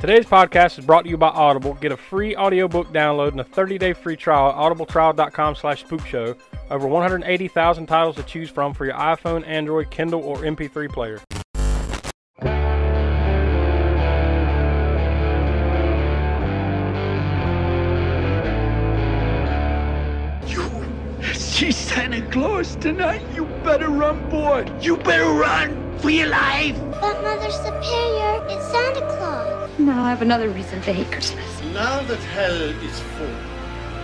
Today's podcast is brought to you by Audible. Get a free audiobook download and a 30-day free trial at audibletrial.com slash spookshow. Over 180,000 titles to choose from for your iPhone, Android, Kindle, or MP3 player. You see Santa Claus tonight? You better run, boy. You better run for your life. But Mother Superior, it's Santa Claus. Now I have another reason to hate Christmas. Now that hell is full,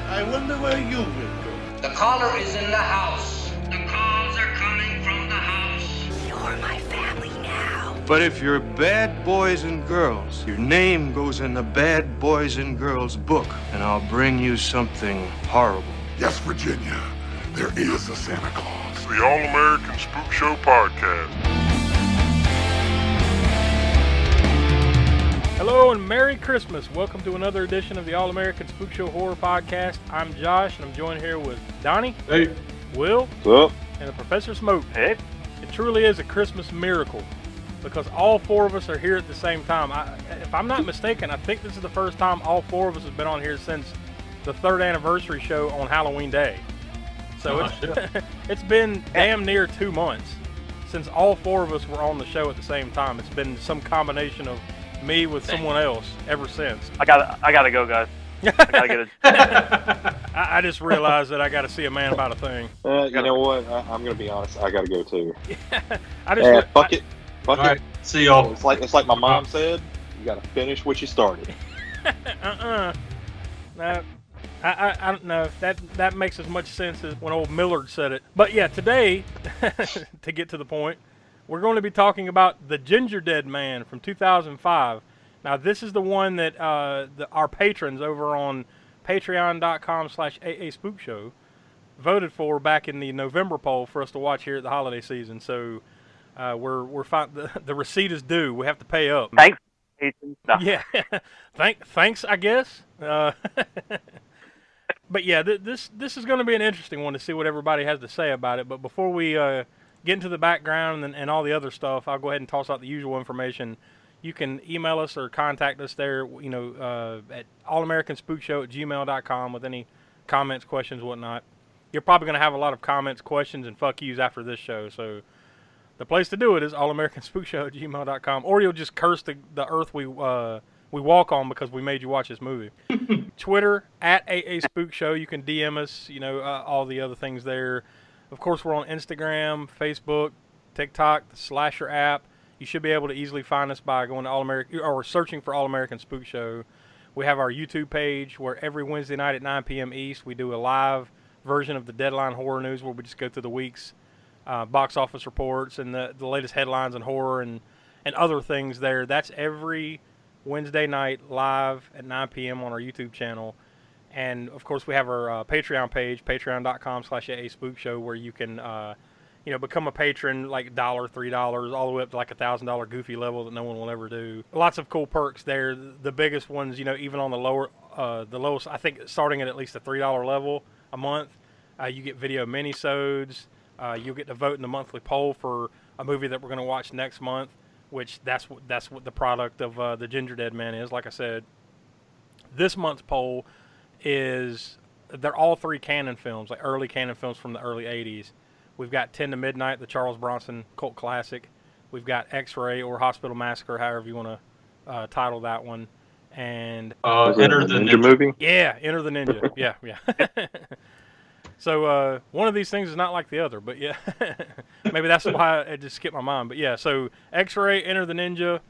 I wonder where you will go. The caller is in the house. The calls are coming from the house. You're my family now. But if you're bad boys and girls, your name goes in the bad boys and girls book, and I'll bring you something horrible. Yes, Virginia, there is a Santa Claus. The All American Spook Show Podcast. Hello and Merry Christmas. Welcome to another edition of the All American Spook Show Horror Podcast. I'm Josh and I'm joined here with Donnie, Hey. Will, What's up? and the Professor Smoke. Hey. It truly is a Christmas miracle because all four of us are here at the same time. I, if I'm not mistaken, I think this is the first time all four of us have been on here since the third anniversary show on Halloween Day. So Oh, it's, it's been damn near two months since all four of us were on the show at the same time. It's been some combination of me with someone else ever since. I got I gotta go, guys. I gotta get it. I, I just realized that I got to see a man about a thing. Uh, you know what? I, I'm gonna be honest. I gotta go too. Yeah, I just Yeah, re- fuck it. Fuck All right. it. See y'all. It's like it's like my mom said. You gotta finish what you started. uh-uh. No, I, I, I don't know. if That that makes as much sense as when old Millard said it. But yeah, today, to get to the point, we're going to be talking about the Ginger Dead Man from 2005. Now, this is the one that uh, the, our patrons over on patreon.com slash AA Spook Show voted for back in the November poll for us to watch here at the holiday season. So uh, we're we're the, the receipt is due. We have to pay up. Thanks, No. Yeah. Thank, thanks, I guess. Uh, but yeah, th- this this is going to be an interesting one to see what everybody has to say about it. But before we uh, get into the background and, and all the other stuff, I'll go ahead and toss out the usual information. You can email us or contact us there, you know, uh, at allamericanspookshow at gmail.com with any comments, questions, whatnot. You're probably going to have a lot of comments, questions, and fuck yous after this show, so the place to do it is allamericanspookshow at gmail.com, or you'll just curse the, the earth we uh, we walk on because we made you watch this movie. Twitter at AA Spook Show. You can DM us. You know uh, all the other things there. Of course, we're on Instagram, Facebook, TikTok, the Slasher app. You should be able to easily find us by going to All American or searching for All American Spook Show. We have our YouTube page where every Wednesday night at 9 p.m. East we do a live version of the Deadline Horror News where we just go through the week's uh, box office reports and the, the latest headlines in horror and, and other things there. That's every Wednesday night live at 9 p.m. on our YouTube channel. And of course, we have our uh, Patreon page, patreon.com slash AA Spook Show, where you can, uh, you know, become a patron like dollar, three dollars, all the way up to like a thousand dollar goofy level that no one will ever do. Lots of cool perks there. The biggest ones, you know, even on the lower, uh, the lowest, I think starting at at least a three dollar level a month, uh, you get video minisodes. Uh, you'll get to vote in the monthly poll for a movie that we're going to watch next month, which that's what that's what the product of uh, the Ginger Dead Man is. Like I said, this month's poll is they're all three Cannon films, like early Cannon films from the early '80s. We've got Ten to Midnight, the Charles Bronson cult classic. We've got X-Ray or Hospital Massacre, however you want to uh, title that one, and Uh, enter the ninja ninja. movie. yeah, Enter the Ninja. yeah, yeah. so uh, one of these things is not like the other, but yeah, maybe that's why it just skipped my mind. But yeah, so X-Ray, Enter the Ninja,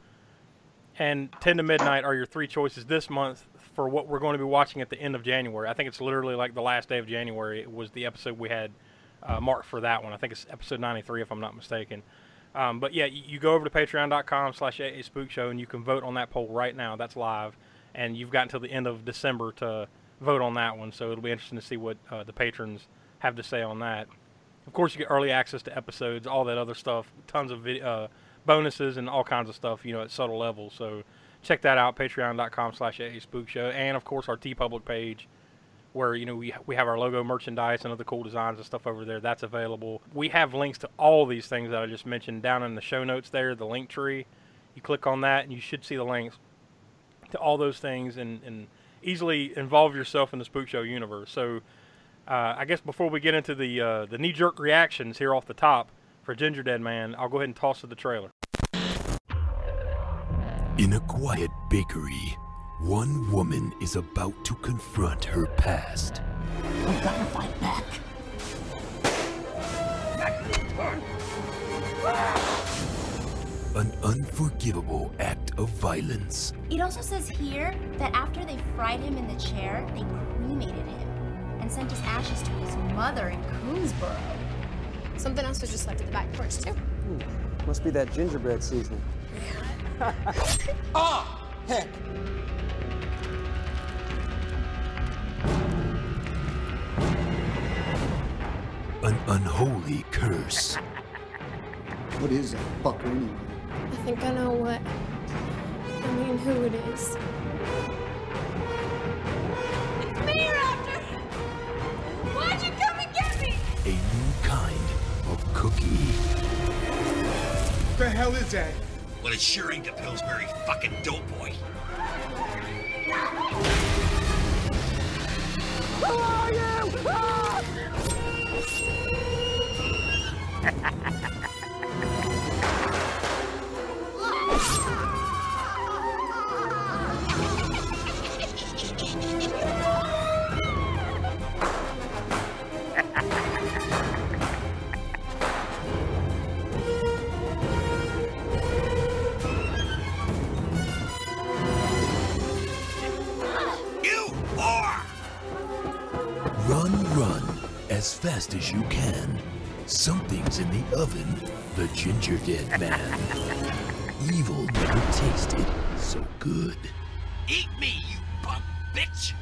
and Ten to Midnight are your three choices this month for what we're going to be watching at the end of January. I think it's literally like the last day of January it was the episode we had uh, marked for that one. I think it's episode 93 if I'm not mistaken. Um, but yeah, you, go over to patreon.com slash Show and you can vote on that poll right now. That's live. And you've got until the end of December to vote on that one. So it'll be interesting to see what uh, the patrons have to say on that. Of course, you get early access to episodes, all that other stuff, tons of vid- uh, bonuses and all kinds of stuff, you know, at subtle levels. So check that out, patreon.com slash AA Spook Show. And of course, our TeePublic page where you know we we have our logo merchandise and other cool designs and stuff over there. That's available. We have links to all these things that I just mentioned down in the show notes there, the link tree. You click on that and you should see the links to all those things and, and easily involve yourself in the Spook Show universe. So, uh, I guess before we get into the uh, the knee jerk reactions here off the top for Ginger Dead Man, I'll go ahead and toss to the trailer. In a quiet bakery, one woman is about to confront her past. We gotta fight back. An unforgivable act of violence. It also says here that after they fried him in the chair, they cremated him and sent his ashes to his mother in Coonsboro. Something else was just left at the back porch, too. Hmm. Must be that gingerbread seasoning. Ah! Heck! An unholy curse. What is that fucker anyway? I think I know what. I mean, who it is. It's me, Raptor! Why'd you come and get me? A new kind of cookie. The hell is that? Well, it sure ain't the Pillsbury fucking dope boy. Who are you? Ah! fast as you can. Something's in the oven. The Ginger Dead Man. Evil never tasted so good. Eat me, you punk bitch!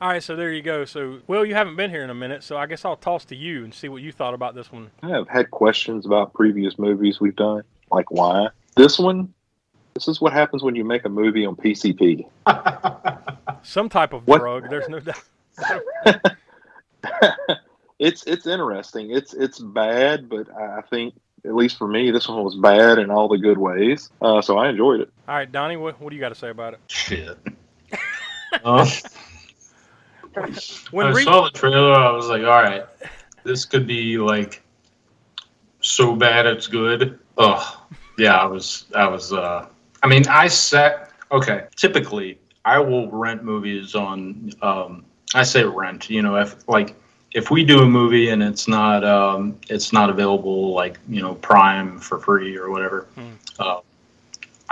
All right, so there you go. So, Will, you haven't been here in a minute, so I guess I'll toss to you and see what you thought about this one. I have had questions about previous movies we've done, like why. This one, this is what happens when you make a movie on PCP. Some type of What? drug. There's no doubt. it's it's interesting. It's it's bad, but I I think at least for me, this one was bad in all the good ways. Uh, so I enjoyed it. All right, Donnie, what, what do you got to say about it? Shit. Uh, When I re- saw the trailer, I was like, all right, this could be like so bad it's good. Oh, yeah, I was, I was, uh, I mean, I sat, okay, typically I will rent movies on, um, I say rent, you know, if like, if we do a movie and it's not, um, it's not available like, you know, Prime for free or whatever, uh,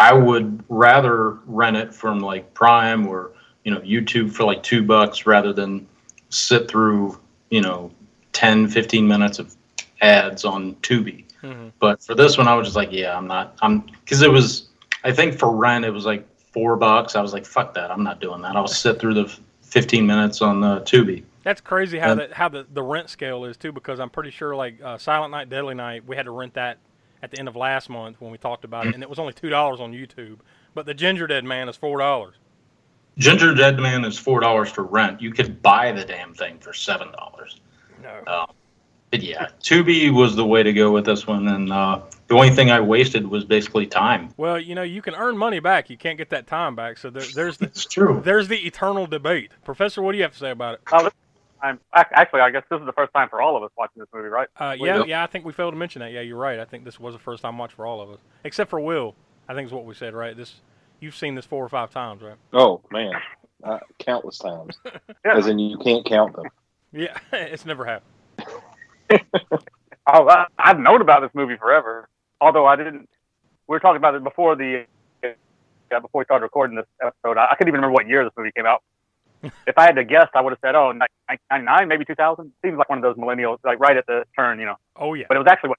I would rather rent it from like Prime or you know YouTube for like two bucks rather than sit through you know 10, 15 minutes of ads on Tubi. But for this one, I was just like, yeah, I'm not. I'm because it was. I think for rent it was like four bucks. I was like, fuck that. I'm not doing that. I'll sit through the 15 minutes on the Tubi. That's crazy how And- the how the, the rent scale is too, because I'm pretty sure like uh, Silent Night, Deadly Night, we had to rent that at the end of last month when we talked about it, and it was only two dollars on YouTube. But the Ginger Dead Man is four dollars. Ginger Dead Man is four dollars to rent. You could buy the damn thing for seven dollars. No. Um, but yeah, Tubi was the way to go with this one, and uh, the only thing I wasted was basically time. Well, you know, you can earn money back. You can't get that time back. So there, there's the it's true. There's the eternal debate. Professor, what do you have to say about it? Oh, this time, ac- actually, I guess this is the first time for all of us watching this movie, right? Uh, yeah, yeah, I think we failed to mention that. Yeah, you're right. I think this was the first time watch for all of us, except for Will. I think is what we said, right? This, you've seen this four or five times, right? Oh man, uh, countless times. yeah. As in you can't count them. Yeah, it's never happened. Oh, I, I've known about this movie forever. Although I didn't. We were talking about it before the yeah, before we started recording this episode. I, I couldn't even remember what year this movie came out. if I had to guess, I would have said, oh, 1999, maybe 2000. Seems like one of those millennials, like right at the turn, you know. Oh yeah. But it was actually what.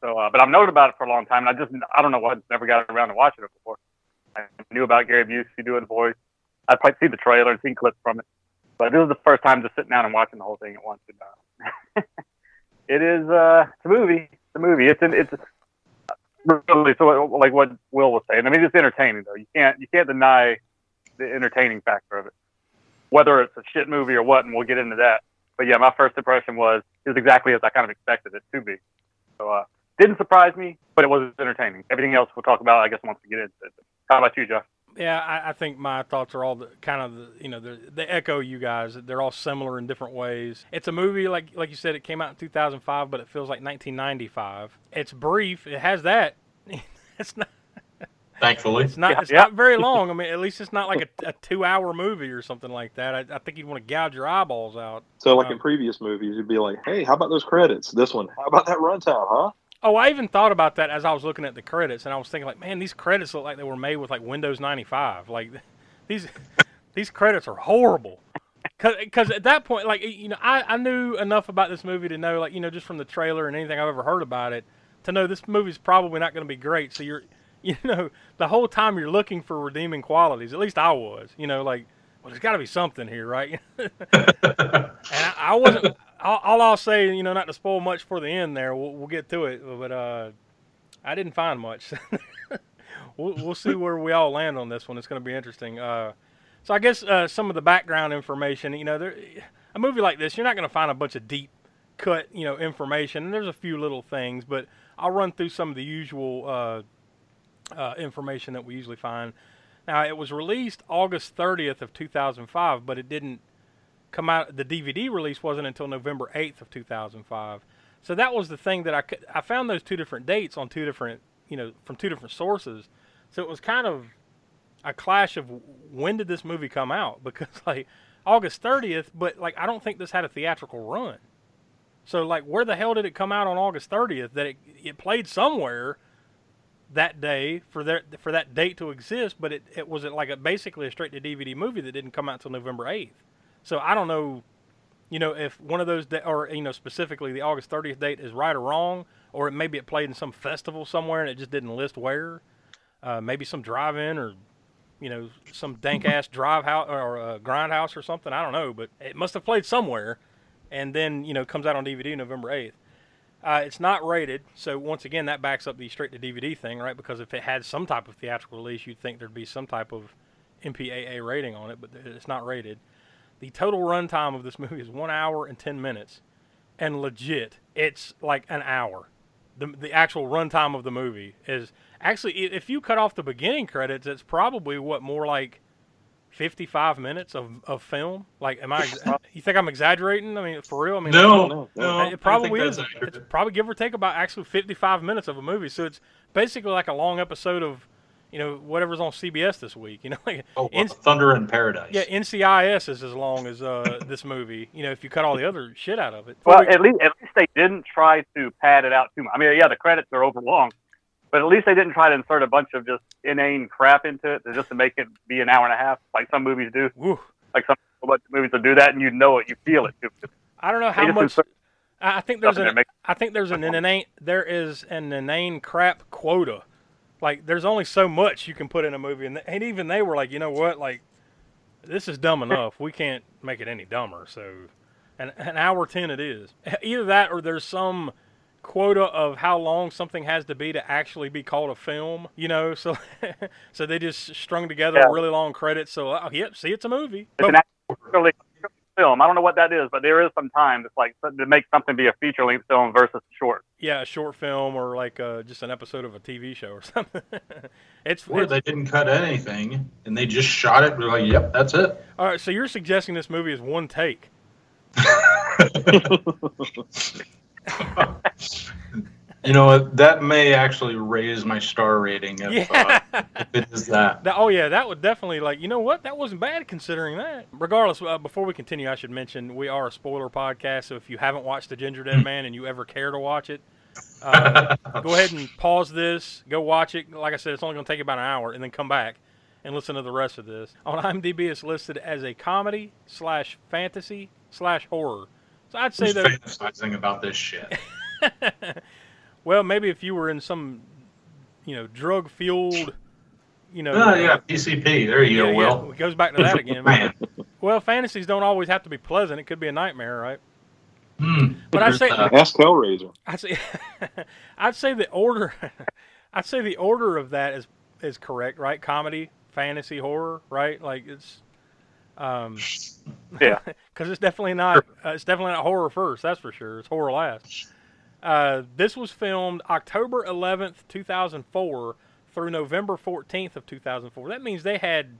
So, uh, but I've known about it for a long time, and I just I don't know what never got around to watching it before. I knew about Gary Busey doing the voice. I'd probably seen the trailer and seen clips from it, but this is the first time just sitting down and watching the whole thing at once. And, uh, it is uh, it's a movie. A movie. It's an, it's really so like what Will was saying. I mean, it's entertaining though. You can't you can't deny the entertaining factor of it. Whether it's a shit movie or what, and we'll get into that. But yeah, my first impression was it was exactly as I kind of expected it to be. So uh, didn't surprise me, but it was entertaining. Everything else we'll talk about, I guess, once we get into it. How about you, Josh? Yeah, I, I think my thoughts are all the, kind of the, you know the, they echo you guys. They're all similar in different ways. It's a movie like like you said, it came out in 2005, but it feels like 1995. It's brief. It has that. it's not. Thankfully, It's not. Yeah, it's yeah. not very long. I mean, at least it's not like a, a two-hour movie or something like that. I, I think you'd want to gouge your eyeballs out. So, like Um, in previous movies, you'd be like, "Hey, how about those credits? This one, how about that runtime, huh?" Oh, I even thought about that as I was looking at the credits, and I was thinking, like, man, these credits look like they were made with like Windows 95. Like, these these credits are horrible. Because at that point, like, you know, I, I knew enough about this movie to know, like, you know, just from the trailer and anything I've ever heard about it, to know this movie's probably not going to be great. So you're, you know, the whole time you're looking for redeeming qualities. At least I was, you know, like, well, there's got to be something here, right? and I, I wasn't. All, all I'll say, you know, not to spoil much for the end there. We'll, we'll get to it, but uh, I didn't find much. we'll, we'll see where we all land on this one. It's going to be interesting. Uh, so I guess uh, some of the background information. You know, there, a movie like this, you're not going to find a bunch of deep cut, you know, information. And there's a few little things, but I'll run through some of the usual uh, uh, information that we usually find. Now, it was released August 30th of 2005, but it didn't come out. The DVD release wasn't until November 8th of 2005. So that was the thing that I could, I found those two different dates on two different, you know, from two different sources. So it was kind of a clash of when did this movie come out because like August 30th, but like I don't think this had a theatrical run. So like where the hell did it come out on August 30th that it it played somewhere that day for that for that date to exist, but it, it was it like a, basically a straight to DVD movie that didn't come out until November 8th. So I don't know, you know, if one of those da- or you know specifically the August 30th date is right or wrong, or it maybe it played in some festival somewhere and it just didn't list where. Uh, maybe some drive-in or you know some dank ass drive house or uh, grindhouse or something. I don't know, but it must have played somewhere, and then you know comes out on DVD November 8th. Uh, it's not rated, so once again that backs up the straight to DVD thing, right? Because if it had some type of theatrical release, you'd think there'd be some type of MPAA rating on it, but it's not rated. The total runtime of this movie is one hour and ten minutes, and legit, it's like an hour. The the actual runtime of the movie is actually if you cut off the beginning credits, it's probably what more like. 55 minutes of, of film? Like, am I? You think I'm exaggerating? I mean, for real? I mean, No, that's- no, it probably is. It's probably give or take about actually 55 minutes of a movie. So it's basically like a long episode of, you know, whatever's on CBS this week. You know, like Oh, N- Thunder in Paradise. yeah, NCIS is as long as uh, this movie. You know, if you cut all the other shit out of it. Well, at least at least they didn't try to pad it out too much. I mean, yeah, the credits are over long, but at least they didn't try to insert a bunch of just inane crap into it just to make it be an hour and a half, like some movies do. Woo. Like some a bunch of movies will do that, and you know it, you feel it too. I don't know how much. insert I I think there's an. there, I think there's an inane. There is an inane crap quota. Like there's only so much you can put in a movie, and, th- and even they were like, you know what, like this is dumb enough. We can't make it any dumber. So, an an hour ten it is. Either that, or there's some quota of how long something has to be to actually be called a film. You know, so so they just strung together Yeah. really long credits. So, oh, yep, see, it's a movie. It's an actually film. I don't know what that is, but there is some time it's like to make something be a feature length film versus short. Yeah, a short film or like uh, just an episode of a TV show or something. it's, Or they didn't cut anything and they just shot it. They're like, yep, that's it. all right. So you're suggesting this movie is one take? You know what? That may actually raise my star rating if, Yeah. uh, if it is that. That, oh yeah, that would definitely like you know what that wasn't bad considering that. Regardless, uh, before we continue, I should mention we are a spoiler podcast. So if you haven't watched The Ginger Dead Man and you ever care to watch it, uh, go ahead and pause this, go watch it. Like I said, it's only going to take about an hour, and then come back and listen to the rest of this. On IMDb, it's listed as a comedy slash fantasy slash horror. So I'd say Who's that fantasizing about this shit? well, maybe if you were in some, you know, drug fueled, you know. Oh, yeah, PCP. There you yeah, go, yeah, it goes back to that again. Man. Well, fantasies don't always have to be pleasant. It could be a nightmare, right? Hmm. But I'd say, Uh, Ask Hellraiser. I'd say, I'd say the order, I'd say the order of that is is correct, right? Comedy, fantasy, horror, right? Like it's, um, Yeah. because it's definitely not, uh, it's definitely not horror first. That's for sure. It's horror last. Uh, this was filmed October 11th, 2004 through November 14th of 2004. That means they had,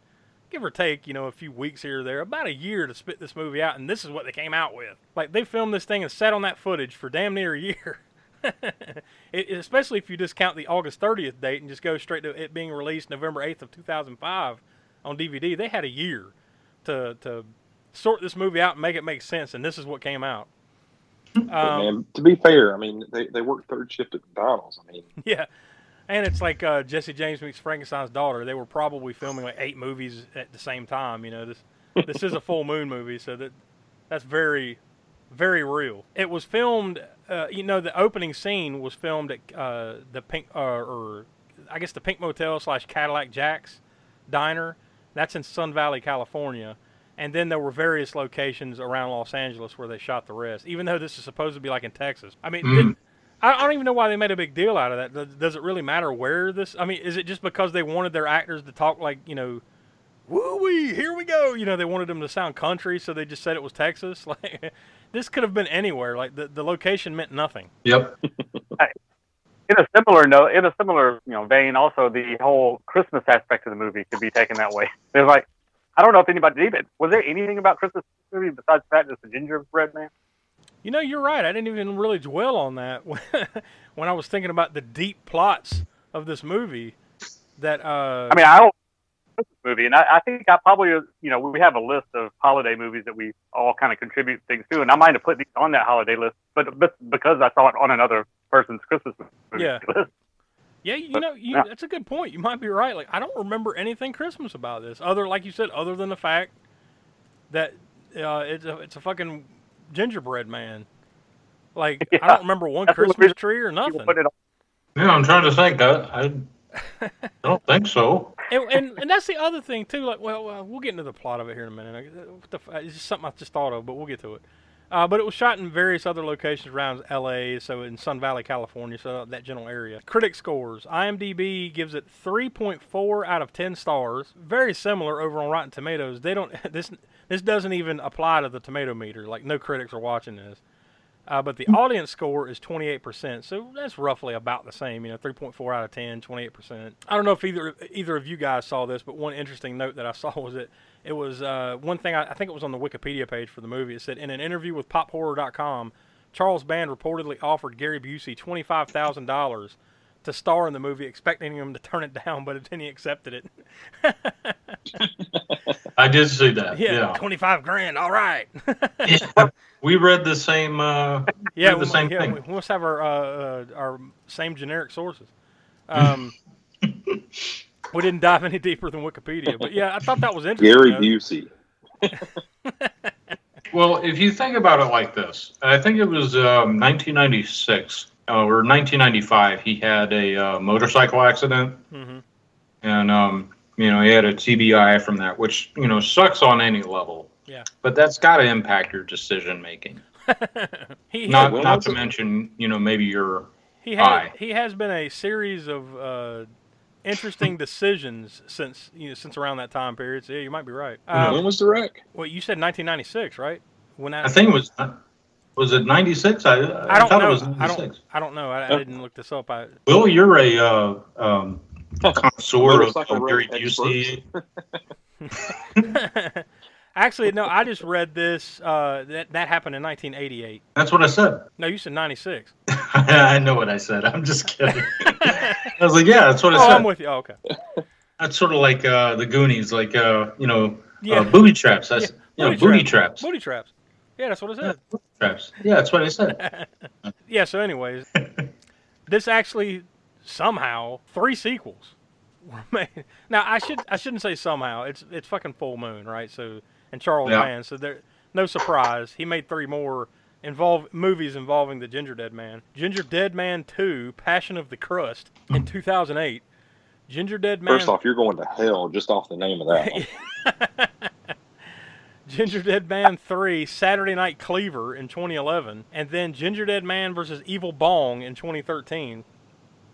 give or take, you know, a few weeks here or there, about a year to spit this movie out, and this is what they came out with. Like, they filmed this thing and sat on that footage for damn near a year. it, especially if you discount the August 30th date and just go straight to it being released November 8th of 2005 on DVD. They had a year to, to sort this movie out and make it make sense, and this is what came out. But, man, to be fair, I mean, they, they work third shift at McDonald's. I mean, Yeah, and it's like uh, Jesse James meets Frankenstein's daughter. They were probably filming like eight movies at the same time. You know, this this is a full moon movie, so that that's very very real. It was filmed. Uh, you know, the opening scene was filmed at uh, the Pink, uh, or I guess the Pink Motel slash Cadillac Jack's diner. That's in Sun Valley, California. And then there were various locations around Los Angeles where they shot the rest. Even though this is supposed to be like in Texas. I mean, Mm. did- I I don't even know why they made a big deal out of that. Does- Does it really matter where this? I mean, is it just because they wanted their actors to talk like you know, woo wee, here we go? You know, they wanted them to sound country, so they just said it was Texas. Like, this could have been anywhere. Like the the location meant nothing. Yep. in a similar note, in a similar you know vein, also the whole Christmas aspect of the movie could be taken that way. There's like, I don't know if anybody did it. Was there anything about Christmas movie besides that, just the gingerbread man? You know, you're right. I didn't even really dwell on that when I was thinking about the deep plots of this movie. That uh, I mean, I don't movie, and I, I think I probably you know we have a list of holiday movies that we all kind of contribute things to, and I might have put these on that holiday list, but, but because I saw it on another person's Christmas movie Yeah. list. Yeah, you know, you, yeah. that's a good point. You might be right. Like, I don't remember anything Christmas about this, other like you said, other than the fact that uh, it's a it's a fucking gingerbread man. Like, I don't remember one That's Christmas tree or nothing. Put it on. Yeah, I'm trying to think. I, I don't think so. and, and and that's the other thing too. Like, well, uh, we'll get into the plot of it here in a minute. What the, f- it's just something I just thought of, but we'll get to it. Uh, but it was shot in various other locations around L.A., so in Sun Valley, California, so that general area. Critic scores: IMDb gives it 3.4 out of 10 stars. Very similar over on Rotten Tomatoes. They don't this this doesn't even apply to the tomato meter. Like, no critics are watching this. Uh, but the audience score is 28%, so that's roughly about the same. You know, 3.4 out of 10, 28%. I don't know if either either of you guys saw this, but one interesting note that I saw was that it was uh, one thing. I, I think it was on the Wikipedia page for the movie. It said in an interview with PopHorror.com, Charles Band reportedly offered Gary Busey $25,000 to star in the movie, expecting him to turn it down, but then he accepted it. I did see that. yeah, Yeah. 25 grand. All right. Yeah. We read the same. Uh, Yeah, the we, same yeah, thing. we we must have our uh, uh, our same generic sources. Um, we didn't dive any deeper than Wikipedia, but yeah, I thought that was interesting. Gary though. Busey. Well, if you think about it like this, I think it was um, 1996 uh, or 1995. He had a uh, motorcycle accident, hmm and um, you know he had a TBI from that, which you know sucks on any level. Yeah. But that's got to impact your decision making. He Not had- not to mention you know maybe your He eye. has he has been a series of uh, interesting decisions since you know since around that time period. So yeah, you might be right. Um, when was the wreck? well, you said 1996, right? When that, I think it was was it 96? I I, I don't thought know. it was I 96. don't. I don't know. I, I didn't look this up. I, Will, you're a uh, um, connoisseur of, Motorcycle of Gary Busey. Actually, no. I just read this. Uh, that that happened in 1988. That's what I said. No, you said 96. I know what I said. I'm just kidding. I was like, yeah, that's what I oh, said. I'm with you. Oh, okay. That's sort of like uh, the Goonies, like uh, you know, Yeah. uh, booby traps. That's Yeah, you know, booty traps. Booty traps. Yeah, that's what I said. Traps. Yeah, that's what I said. Yeah. So, anyways, this actually somehow three sequels were made. Now, I should I shouldn't say somehow. It's it's fucking full moon, right? So, and Charles Yeah. Mann. So there, no surprise. He made three more involve movies involving the Ginger Dead Man. Ginger Dead Man Two: Passion of the Crust in hmm. 2008. Ginger Dead Man. First off, you're going to hell just off the name of that. one. Ginger Dead Man 3 Saturday Night Cleaver in 2011, and then Ginger Dead Man versus Evil Bong in 2013.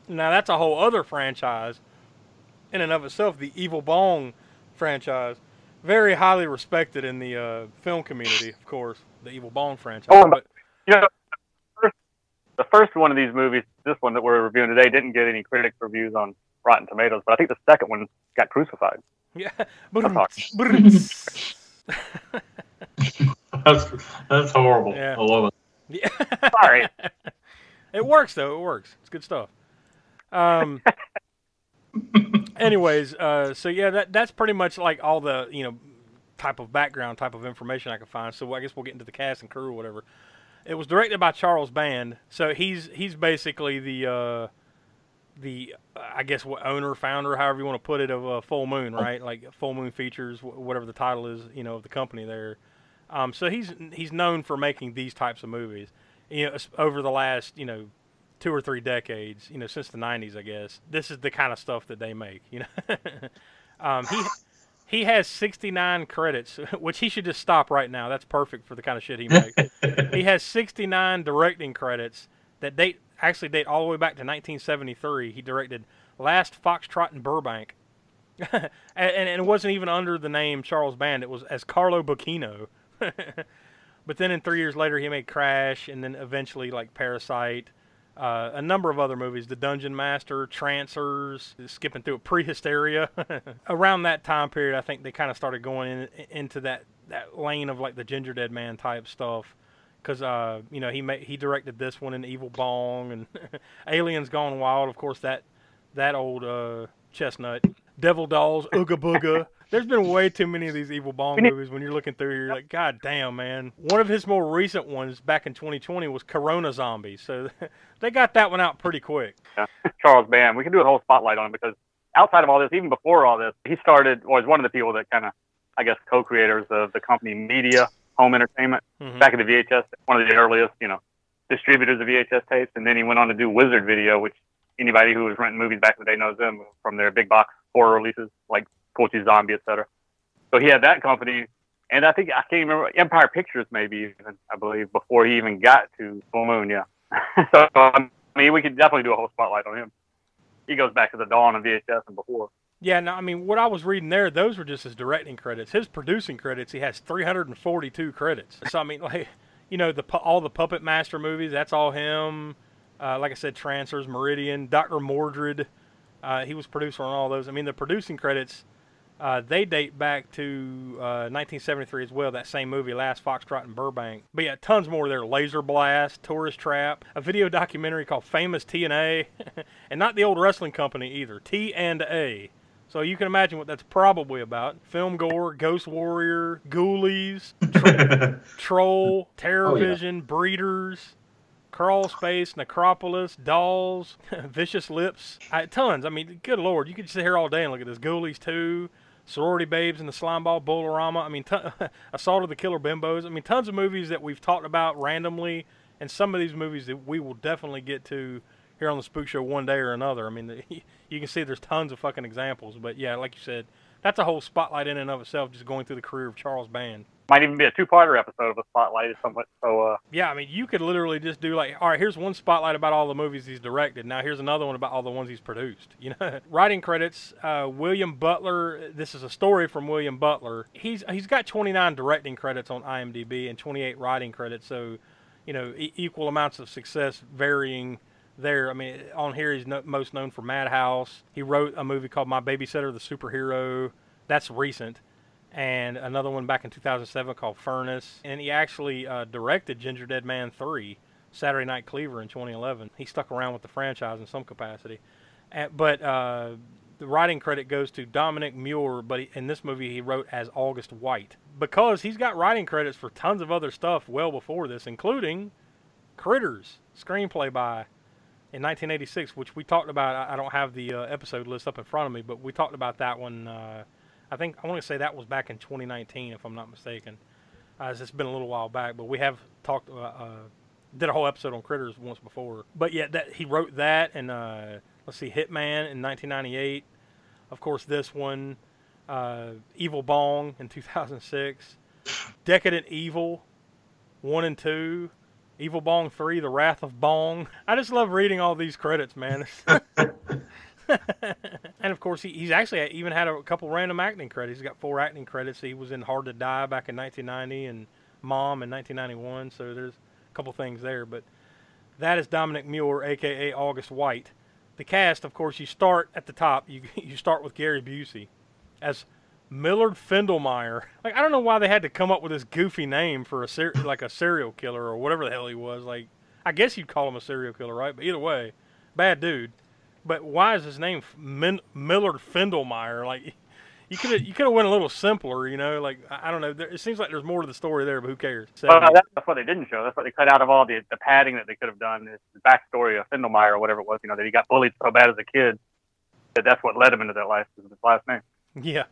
Now, that's a whole other franchise in and of itself, the Evil Bong franchise. Very highly respected in the uh, film community, of course, the Evil Bong franchise. Oh, and but you know, the first, the first one of these movies, this one that we're reviewing today, didn't get any critics reviews on Rotten Tomatoes, but I think the second one got crucified. Yeah. That's that's horrible. Yeah. I love it. Yeah. Sorry. it works though. It works. It's good stuff. Um. Anyways, uh, so yeah, that that's pretty much like all the you know type of background, type of information I could find. So I guess we'll get into the cast and crew or whatever. It was directed by Charles Band, so he's he's basically the uh, the I guess what owner, founder, however you want to put it, of uh, Full Moon, right? Like Full Moon Features, whatever the title is, you know, of the company there. Um, so he's he's known for making these types of movies, you know, over the last you know two or three decades, you know, since the '90s, I guess. This is the kind of stuff that they make, you know. um, he he has 69 credits, which he should just stop right now. That's perfect for the kind of shit he makes. he has 69 directing credits that date actually date all the way back to 1973. He directed Last Foxtrot in Burbank. and, and it wasn't even under the name Charles Band. It was as Carlo Bocchino. but then in three years later, he made Crash, and then eventually like Parasite, uh, a number of other movies, The Dungeon Master, Trancers, skipping through it, Prehysteria. Around that time period, I think they kind of started going in, into that, that lane of like the Ginger Dead Man type stuff. Because uh, you know he made, he directed this one in Evil Bong and Aliens Gone Wild. Of course that that old uh, chestnut, Devil Dolls, Ooga Booga. There's been way too many of these Evil Bong movies. When you're looking through here, you're like, God damn, man. One of his more recent ones back in 2020 was Corona Zombies. So they got that one out pretty quick. Yeah. Charles Band. We can do a whole spotlight on him because outside of all this, even before all this, he started was one of the people that kind of, I guess, co-creators of the company Media Home Entertainment Mhm. back in the VHS, one of the earliest, you know, distributors of VHS tapes, and then he went on to do Wizard Video, which anybody who was renting movies back in the day knows them from their big box horror releases like Fulci Zombie, etc. So he had that company, and I think I can't remember Empire Pictures, maybe even I believe before he even got to Full Moon. Yeah. so I mean, we could definitely do a whole spotlight on him. He goes back to the dawn of VHS and before. Yeah, no, I mean, what I was reading there, those were just his directing credits. His producing credits, he has 342 credits. So I mean, like, you know, the all the Puppet Master movies, that's all him. Uh, like I said, Trancers, Meridian, Doctor Mordrid, uh, he was producer on all those. I mean, the producing credits, uh, they date back to uh, 1973 as well. That same movie, Last Foxtrot in Burbank. But yeah, tons more there. Laser Blast, Tourist Trap, a video documentary called Famous T and A, and not the old wrestling company either. T and A. So you can imagine what that's probably about. Film gore, Ghost Warrior, Ghoulies, tro- Troll, Terror Oh, yeah. Breeders, Crawl Space, Necropolis, Dolls, Vicious Lips. I, tons. I mean, good lord, you could sit here all day and look at this. Ghoulies 2, Sorority Babes and the Slime Ball, Bolorama. I mean, ton Assault of the Killer Bimbos. I mean, tons of movies that we've talked about randomly, and some of these movies that we will definitely get to here on the Spook Show one day or another. I mean, the, you can see there's tons of fucking examples. But yeah, like you said, that's a whole spotlight in and of itself, just going through the career of Charles Band. Might even be a two-parter episode of a spotlight or something. So uh, Yeah, I mean, you could literally just do like, all right, here's one spotlight about all the movies he's directed. Now here's another one about all the ones he's produced. You know, writing credits: uh, William Butler. This is a story from William Butler. He's he's got 29 directing credits on IMDb and 28 writing credits. So, you know, e- equal amounts of success, varying there. I mean, on here he's no, most known for Madhouse. He wrote a movie called My Babysitter, the Superhero. That's recent and another one back in 2007 called Furnace. And he actually uh, directed Ginger Dead Man 3, Saturday Night Cleaver in 2011. He stuck around with the franchise in some capacity. Uh, but uh, the writing credit goes to Dominic Muir, but he, in this movie he wrote as August White. Because he's got writing credits for tons of other stuff well before this, including Critters, screenplay by in 1986, which we talked about. I, I don't have the uh, episode list up in front of me, but we talked about that one. I think I want to say that was back in 2019, if I'm not mistaken. Uh, it's been a little while back, but we have talked, uh, uh, did a whole episode on Critters once before. But yeah, that he wrote that, and uh, let's see, Hitman in 1998. Of course, this one, Evil Bong in 2006, Decadent Evil, one and two. Evil Bong 3, The Wrath of Bong. I just love reading all these credits, man. and of course, he, he's actually uh, even had a couple random acting credits. He's got four acting credits. He was in Hard to Die back in 1990 and Mom in 1991. So there's a couple things there. But That is Dominic Mueller, aka August White. The cast, of course, you start at the top. You you start with Gary Busey as Millard Findlemeyer. Like I don't know why they had to come up with this goofy name for a ser- like a serial killer or whatever the hell he was. Like I guess you'd call him a serial killer, right? But either way, bad dude. But why is his name Min- Millard Findlemeyer? Like you could have you could have went a little simpler, you know. Like I I don't know. There, it seems like there's more to the story there, but who cares? Well, no, that's, that's what they didn't show. That's what they cut out of all the, the padding that they could have done. Is the backstory of Findlemeyer or whatever it was. You know that he got bullied so bad as a kid that that's what led him into that life. Is his last name. Yeah,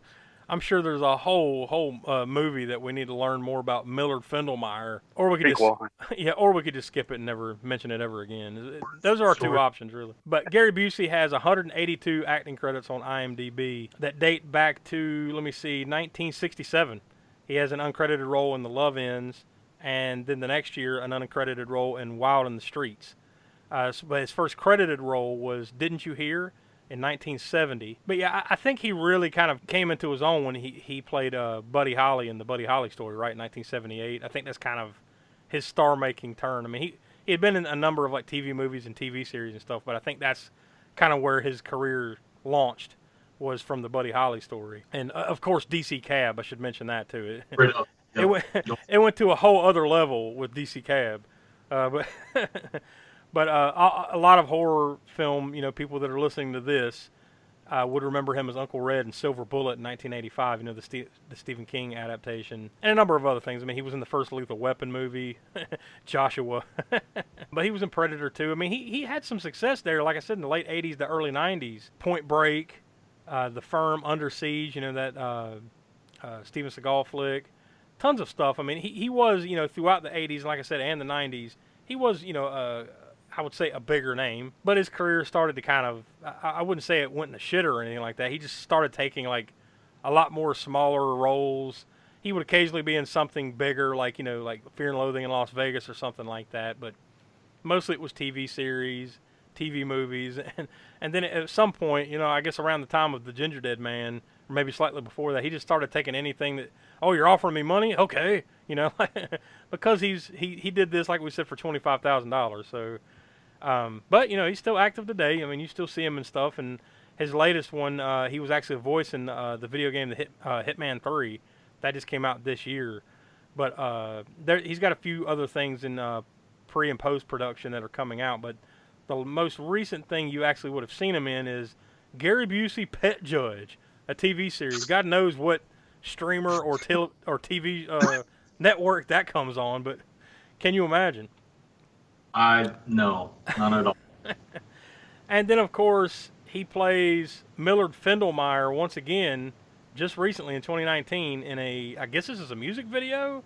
I'm sure there's a whole whole uh, movie that we need to learn more about Millard Findlemeyer, or we could just yeah, or we could just skip it and never mention it ever again. Those are our two options, really. But Gary Busey has 182 acting credits on IMDb that date back to let me see, 1967. He has an uncredited role in The Love-Ins, and then the next year an uncredited role in Wild in the Streets. Uh, but his first credited role was Didn't You Hear in 1970. But yeah, I, I think he really kind of came into his own when he, he played uh, Buddy Holly in the Buddy Holly story, right, in 1978. I think that's kind of his star making turn. I mean, he, he had been in a number of like TV movies and TV series and stuff, but I think that's kind of where his career launched was from the Buddy Holly story. And uh, of course, DC Cab, I should mention that too. It, it, went, it went to a whole other level with DC Cab. Uh, but but uh, a, a lot of horror film, you know, people that are listening to this uh, would remember him as Uncle Red in Silver Bullet in 1985. You know, the the Stephen King adaptation, and a number of other things. I mean, he was in the first Lethal Weapon movie, Joshua, but he was in Predator too. I mean, he he had some success there. Like I said, in the late 80s, the early 90s, Point Break, uh, The Firm, Under Siege. You know that uh, uh, Steven Seagal flick. Tons of stuff. I mean, he, he was, you know, throughout the 80s, like I said, and the 90s, he was, you know, I would say a bigger name. But his career started to kind of, I, I wouldn't say it went in the shitter or anything like that. He just started taking, like, a lot more smaller roles. He would occasionally be in something bigger, like, you know, like Fear and Loathing in Las Vegas or something like that. But mostly it was TV series, TV movies, and and then at some point, you know, I guess around the time of the Ginger Dead Man, or maybe slightly before that, he just started taking anything that, oh, you're offering me money, okay, you know, because he's he he did this like we said for twenty five thousand dollars, so. Um, but you know he's still active today. I mean, you still see him and stuff. And his latest one, uh, he was actually a voice in uh, the video game, the Hit, uh, Hitman Three, that just came out this year. But uh, there, he's got a few other things in uh, pre and post production that are coming out. But the most recent thing you actually would have seen him in is Gary Busey Pet Judge, a TV series. God knows what streamer or or TV uh, network that comes on, but can you imagine? I no, not at all. And then, of course, he plays Millard Findlemeyer once again, just recently in 2019 in a, I guess this is a music video.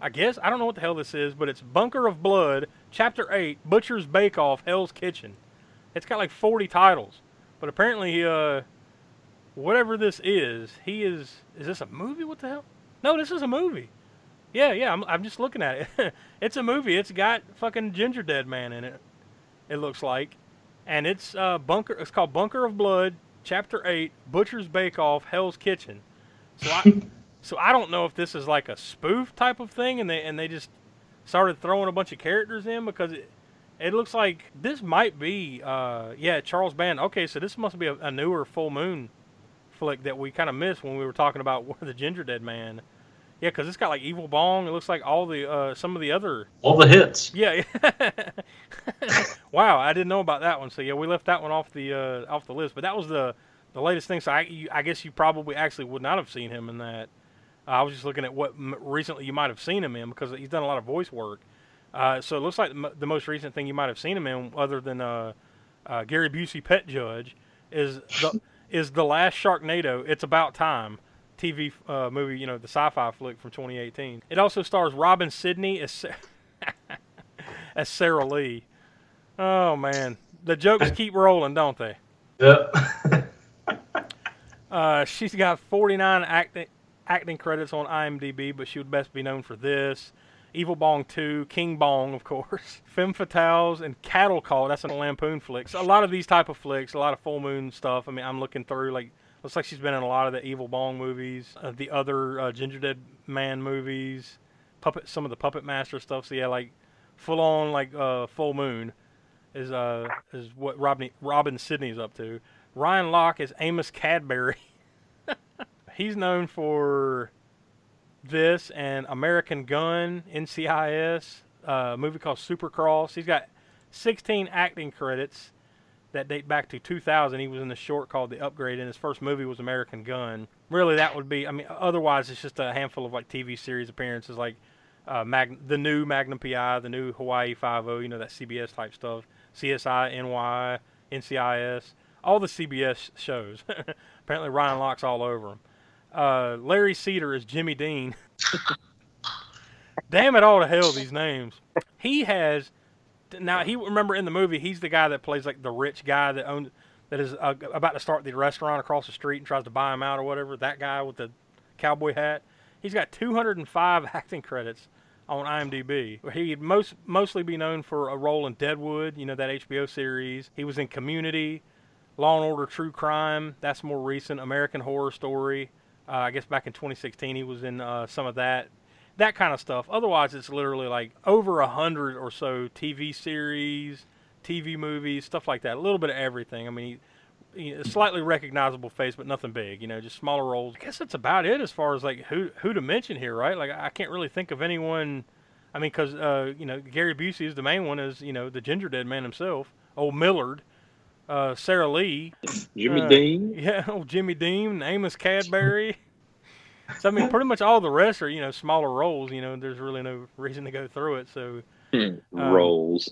I guess I don't know what the hell this is, but it's Bunker of Blood, Chapter Eight, Butcher's Bake Off, Hell's Kitchen. It's got like 40 titles, but apparently, uh, whatever this is, he is. Is this a movie? What the hell? No, this is a movie. Yeah, yeah. I'm, I'm just looking at it. it's a movie. It's got fucking Ginger Dead Man in it. It looks like, and it's uh, Bunker. It's called Bunker of Blood, Chapter Eight, Butcher's Bake Off, Hell's Kitchen. So I, so I don't know if this is like a spoof type of thing, and they and they just started throwing a bunch of characters in because it it looks like this might be uh yeah Charles Band. Okay, so this must be a, a newer Full Moon flick that we kind of missed when we were talking about the Ginger Dead Man. Yeah, because it's got like Evil Bong. It looks like all the uh, some of the other All the hits. yeah. wow, I didn't know about that one. So yeah, we left that one off the uh, off the list. But that was the the latest thing. So I, you, I guess you probably actually would not have seen him in that. Uh, I was just looking at what m- recently you might have seen him in because he's done a lot of voice work. Uh, so it looks like the, mo- the most recent thing you might have seen him in, other than uh, uh, Gary Busey Pet Judge, is the is the last Sharknado. It's about time. TV uh, movie, you know, the sci-fi flick from 2018. It also stars Robin Sydney as as Sarah Lee. Oh man, the jokes keep rolling, don't they? Yep. Uh, she's got 49 acting acting credits on IMDb, but she would best be known for this. Evil Bong 2, King Bong, of course, Femme Fatales, and Cattle Call. That's a Lampoon flicks. A lot of these type of flicks, a lot of full moon stuff. I mean, I'm looking through like looks like she's been in a lot of the Evil Bong movies, uh, the other uh, Ginger Dead Man movies, puppet some of the Puppet Master stuff. So yeah, like full on like uh, full moon is uh is what Robin Robin Sydney's up to. Ryan Locke is Amos Cadbury. He's known for this and American Gun, NCIS, uh, a movie called Supercross. He's got 16 acting credits that date back to 2000. He was in a short called The Upgrade, and his first movie was American Gun. Really, that would be. I mean, otherwise, it's just a handful of like TV series appearances, like uh, Mag- the new Magnum PI, the new Hawaii Five O. You know that CBS type stuff, CSI, NY, NCIS, all the CBS shows. Apparently, Ryan Locke's all over them. Uh, Larry Cedar is Jimmy Dean. Damn it all to hell, these names. He has now he remember in the movie he's the guy that plays like the rich guy that owns that is uh, about to start the restaurant across the street and tries to buy him out or whatever. That guy with the cowboy hat. He's got 205 acting credits on IMDb. He'd most mostly be known for a role in Deadwood, you know that HBO series. He was in Community, Law and Order: True Crime. That's more recent. American Horror Story. Uh, I guess back in 2016 he was in uh, some of that that kind of stuff. Otherwise, it's literally like over a hundred or so TV series, TV movies, stuff like that. A little bit of everything. I mean, a slightly recognizable face, but nothing big. You know, just smaller roles. I guess that's about it as far as like who who to mention here, right? Like I can't really think of anyone. I mean, because uh, you know Gary Busey is the main one, is you know the Ginger Dead Man himself, old Millard. Uh, Sarah Lee, Jimmy uh, Dean. yeah, old Jimmy Dean, Amos Cadbury. So I mean, pretty much all the rest are you know smaller roles. You know, there's really no reason to go through it. So um, roles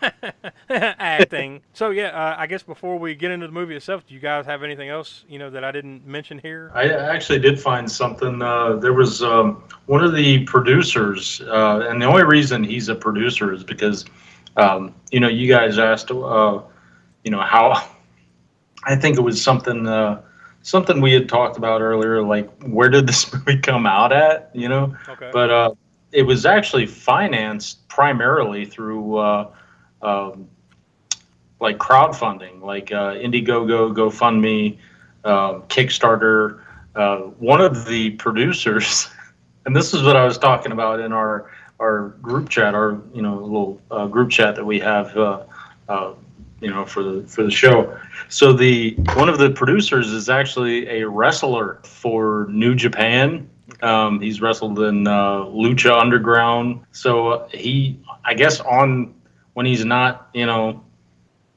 acting. So yeah, uh, I guess before we get into the movie itself, do you guys have anything else you know that I didn't mention here? I actually did find something. Uh, there was um, one of the producers, uh, and the only reason he's a producer is because um, you know you guys asked, uh, you know how. I think it was something uh, something we had talked about earlier, like where did this movie come out at, you know? Okay. But uh, it was actually financed primarily through uh, um, like crowdfunding, like uh, Indiegogo, GoFundMe, um, Kickstarter. Uh, one of the producers, and this is what I was talking about in our our group chat, our you know little uh, group chat that we have. You know for the for the show. So the one of the producers is actually a wrestler for new japan. Um, he's wrestled in uh, lucha underground. So uh, he i guess on when he's not you know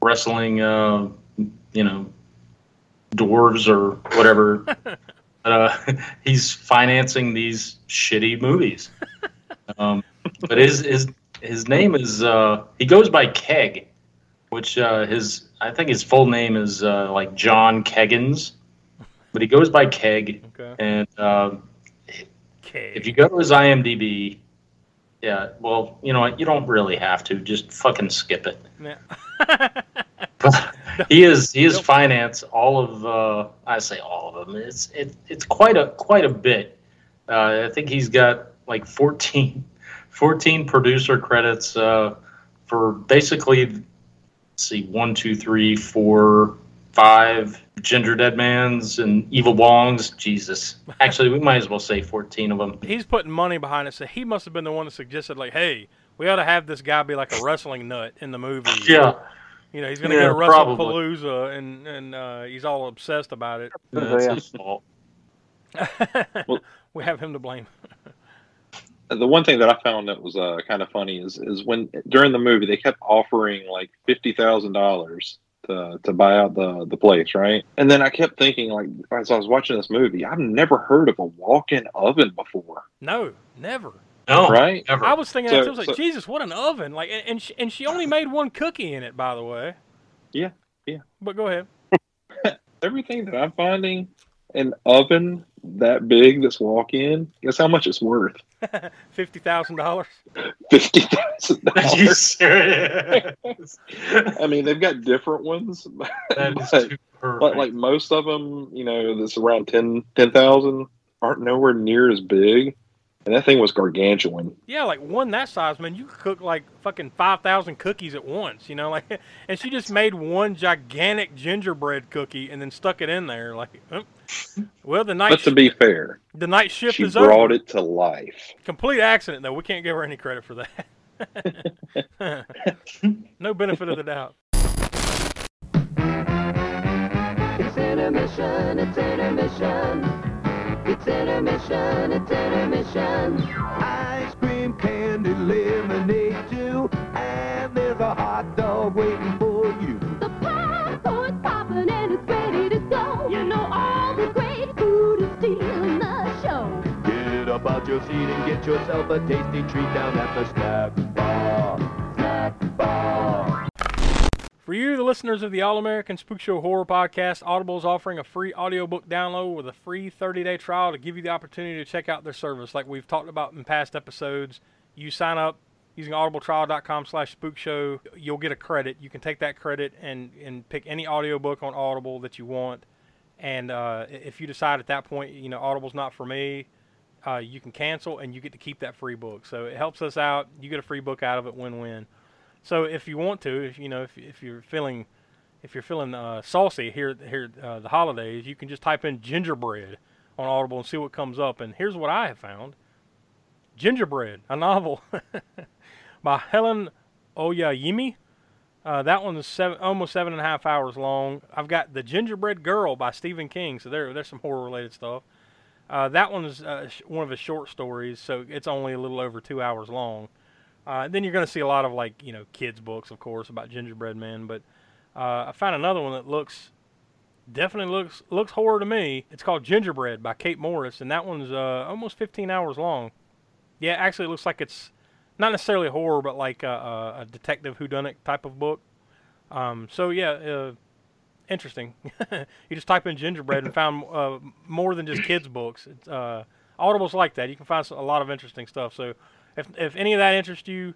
wrestling uh, you know dwarves or whatever uh, he's financing these shitty movies. Um, but his his his name is uh, he goes by keg which uh, his I think his full name is uh, like John Keggins, but he goes by Keg. Okay. And um, Keg. if you go to his IMDb, yeah, well, you know what? You don't really have to. Just fucking skip it. Yeah. he is he is finance all of uh, I say all of them. It's it, it's quite a quite a bit. Uh, I think he's got like 14, 14 producer credits uh, for basically let's see one two three four five ginger dead mans and evil bongs. Jesus, actually we might as well say fourteen of them. He's putting money behind it, so he must have been the one that suggested like, hey, we ought to have this guy be like a wrestling nut in the movie. Yeah. You know, he's going to Yeah, go to probably. WrestlePalooza, and and uh, he's all obsessed about it. That's his fault. we have him to blame. The one thing that I found that was uh, kind of funny is is when during the movie they kept offering like fifty thousand dollars to to buy out the the place, right? And then I kept thinking like as I was watching this movie, I've never heard of a walk-in oven before, No, never. No, right? I was thinking So- that too. I was like, so- Jesus, what an oven! Like, and and she, and she only made one cookie in it, by the way. Yeah, yeah. But go ahead. Everything that I'm finding an oven that big that's walk-in, guess how much it's worth? Fifty thousand dollars. Fifty thousand Are you dollars. serious? I mean, they've got different ones, but, but like most of them, you know, that's around 10 10,000 aren't nowhere near as big. And that thing was gargantuan. Yeah, like one that size, man. You could cook like fucking five thousand cookies at once. You know, like, and she just made one gigantic gingerbread cookie and then stuck it in there. Like, well, the night But to sh- be fair, the night shift she is brought over. it to life. Complete accident though. We can't give her any credit for that. no benefit of the doubt. It's intermission, it's intermission. It's intermission, it's intermission. Ice cream, candy, lemonade too. And there's a hot dog waiting for you. The popcorn's popping and it's ready to go. You know all the great food is stealing the show. Get up out your seat and get yourself a tasty treat down at the snack bar. Snack bar. For you, the listeners of the All American Spook Show Horror Podcast, Audible is offering a free audiobook download with a free 30 day trial to give you the opportunity to check out their service. Like we've talked about in past episodes, you sign up using audibletrial.com slash spookshow, you'll get a credit. You can take that credit and, and pick any audiobook on Audible that you want. And uh, if you decide at that point, you know, Audible's not for me, uh, you can cancel and you get to keep that free book. So it helps us out. You get a free book out of it, win-win. So if you want to, if you know, if, if you're feeling, if you're feeling uh, saucy here here uh, the holidays, you can just type in gingerbread on Audible and see what comes up. And here's what I have found: Gingerbread, a novel by Helen Oyeyemi. Uh, that one's seven, almost seven and a half hours long. I've got The Gingerbread Girl by Stephen King, so there, there's some horror-related stuff. Uh, that one's uh, sh- one of his short stories, so it's only a little over two hours long. Uh, then you're going to see a lot of like you know kids books, of course, about gingerbread men. But uh, I found another one that looks definitely looks looks horror to me. It's called Gingerbread by Kate Morris, and that one's uh, almost 15 hours long. Yeah, actually, it looks like it's not necessarily horror, but like a, a, detective whodunit type of book. Um, so yeah, uh, interesting. you just type in gingerbread and found uh, more than just kids books. It's, uh, Audible's like that. You can find a lot of interesting stuff. So if if any of that interests you.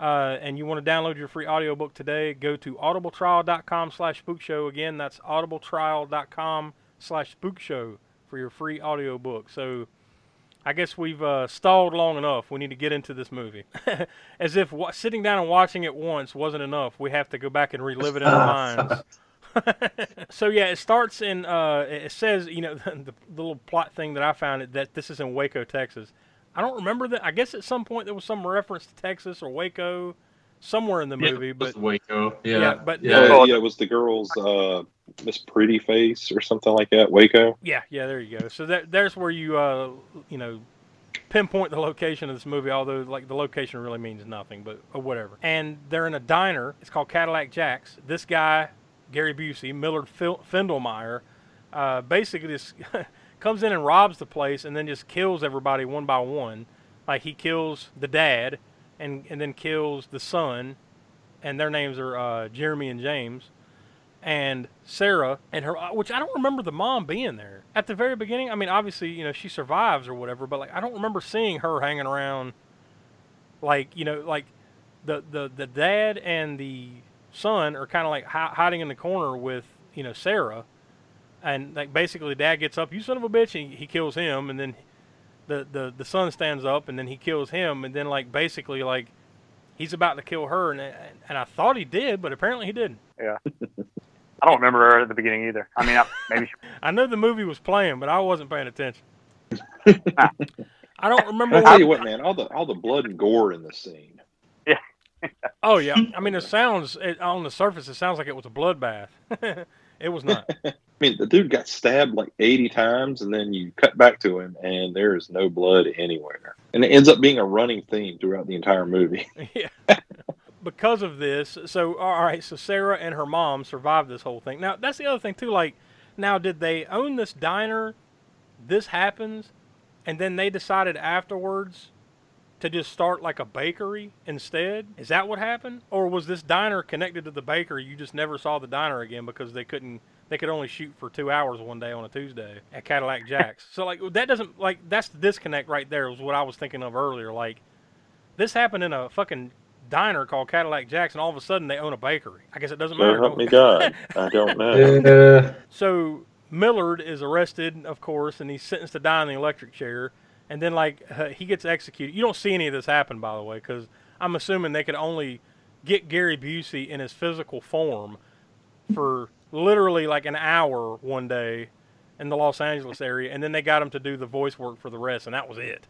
Uh, and you want to download your free audiobook today, go to audibletrial.com slash spookshow. Again, that's audibletrial.com slash spookshow for your free audiobook. So I guess we've uh, stalled long enough. We need to get into this movie. As if wa- sitting down and watching it once wasn't enough, we have to go back and relive it in our minds. so yeah, it starts in. Uh, it says, you know, the, the little plot thing that I found it that this is in Waco, Texas. I don't remember that. I guess at some point there was some reference to Texas or Waco somewhere in the Yeah, movie, it was but Waco. Yeah, yeah, but Yeah, uh, yeah, it was the girl's uh, Miss Pretty Face or something like that. Waco. Yeah, yeah, there you go. So that there's where you uh you know pinpoint the location of this movie, although like the location really means nothing, but or whatever. And they're in a diner. It's called Cadillac Jack's. This guy, Gary Busey, Millard Fil- Findlemeyer, uh, basically just comes in and robs the place and then just kills everybody one by one. Like he kills the dad and and then kills the son, and their names are uh, Jeremy and James and Sarah and her, which I don't remember the mom being there at the very beginning. I mean, obviously, you know, she survives or whatever, but like I don't remember seeing her hanging around. Like you know, like the the the dad and the son are kind of like hi- hiding in the corner with you know Sarah, and like basically, dad gets up, you son of a bitch, and he kills him, and then the the the son stands up, and then he kills him, and then like basically like he's about to kill her, and and I thought he did, but apparently he didn't. Yeah. I don't remember her at the beginning either. I mean, I, maybe I know the movie was playing, but I wasn't paying attention. I don't remember. I tell what- you what, man, all the all the blood and gore in this scene. Yeah. Oh yeah, I mean it sounds it, on the surface it sounds like it was a bloodbath. It was not. I mean, the dude got stabbed like 80 times, and then you cut back to him, and there is no blood anywhere. And it ends up being a running theme throughout the entire movie. yeah. Because of this, so all right, so Sarah and her mom survived this whole thing. Now that's the other thing too. Like, now did they own this diner? This happens, and then they decided afterwards to just start like a bakery instead. Is that what happened, or was this diner connected to the bakery? You just never saw the diner again because they couldn't. They could only shoot for two hours one day on a Tuesday at Cadillac Jack's. so like that doesn't like that's the disconnect right there. Was what I was thinking of earlier. Like this happened in a fucking diner called Cadillac Jack's, and all of a sudden they own a bakery. I guess it doesn't So matter. help me God. I don't know. Yeah. so Millard is arrested, of course, and he's sentenced to die in the electric chair. And then, like, uh, he gets executed. You don't see any of this happen, by the way, because I'm assuming they could only get Gary Busey in his physical form for literally like an hour one day in the Los Angeles area, and then they got him to do the voice work for the rest, and that was it.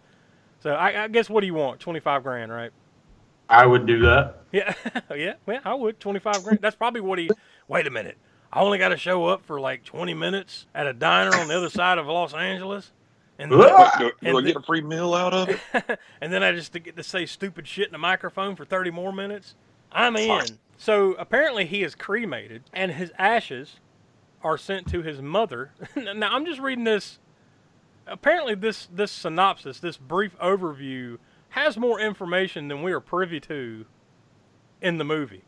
So I, I guess what do you want? Twenty five grand, right? I would do that. Yeah, yeah, yeah, I would. 25 grand. That's probably what he. Wait a minute. I only got to show up for like 20 minutes at a diner on the other side of Los Angeles. And Do, I- and do I then- get a free meal out of it? and then I just get to say stupid shit in the microphone for 30 more minutes. I'm in. So apparently he is cremated, and his ashes are sent to his mother. now I'm just reading this. Apparently this this synopsis, this brief overview, has more information than we are privy to in the movie.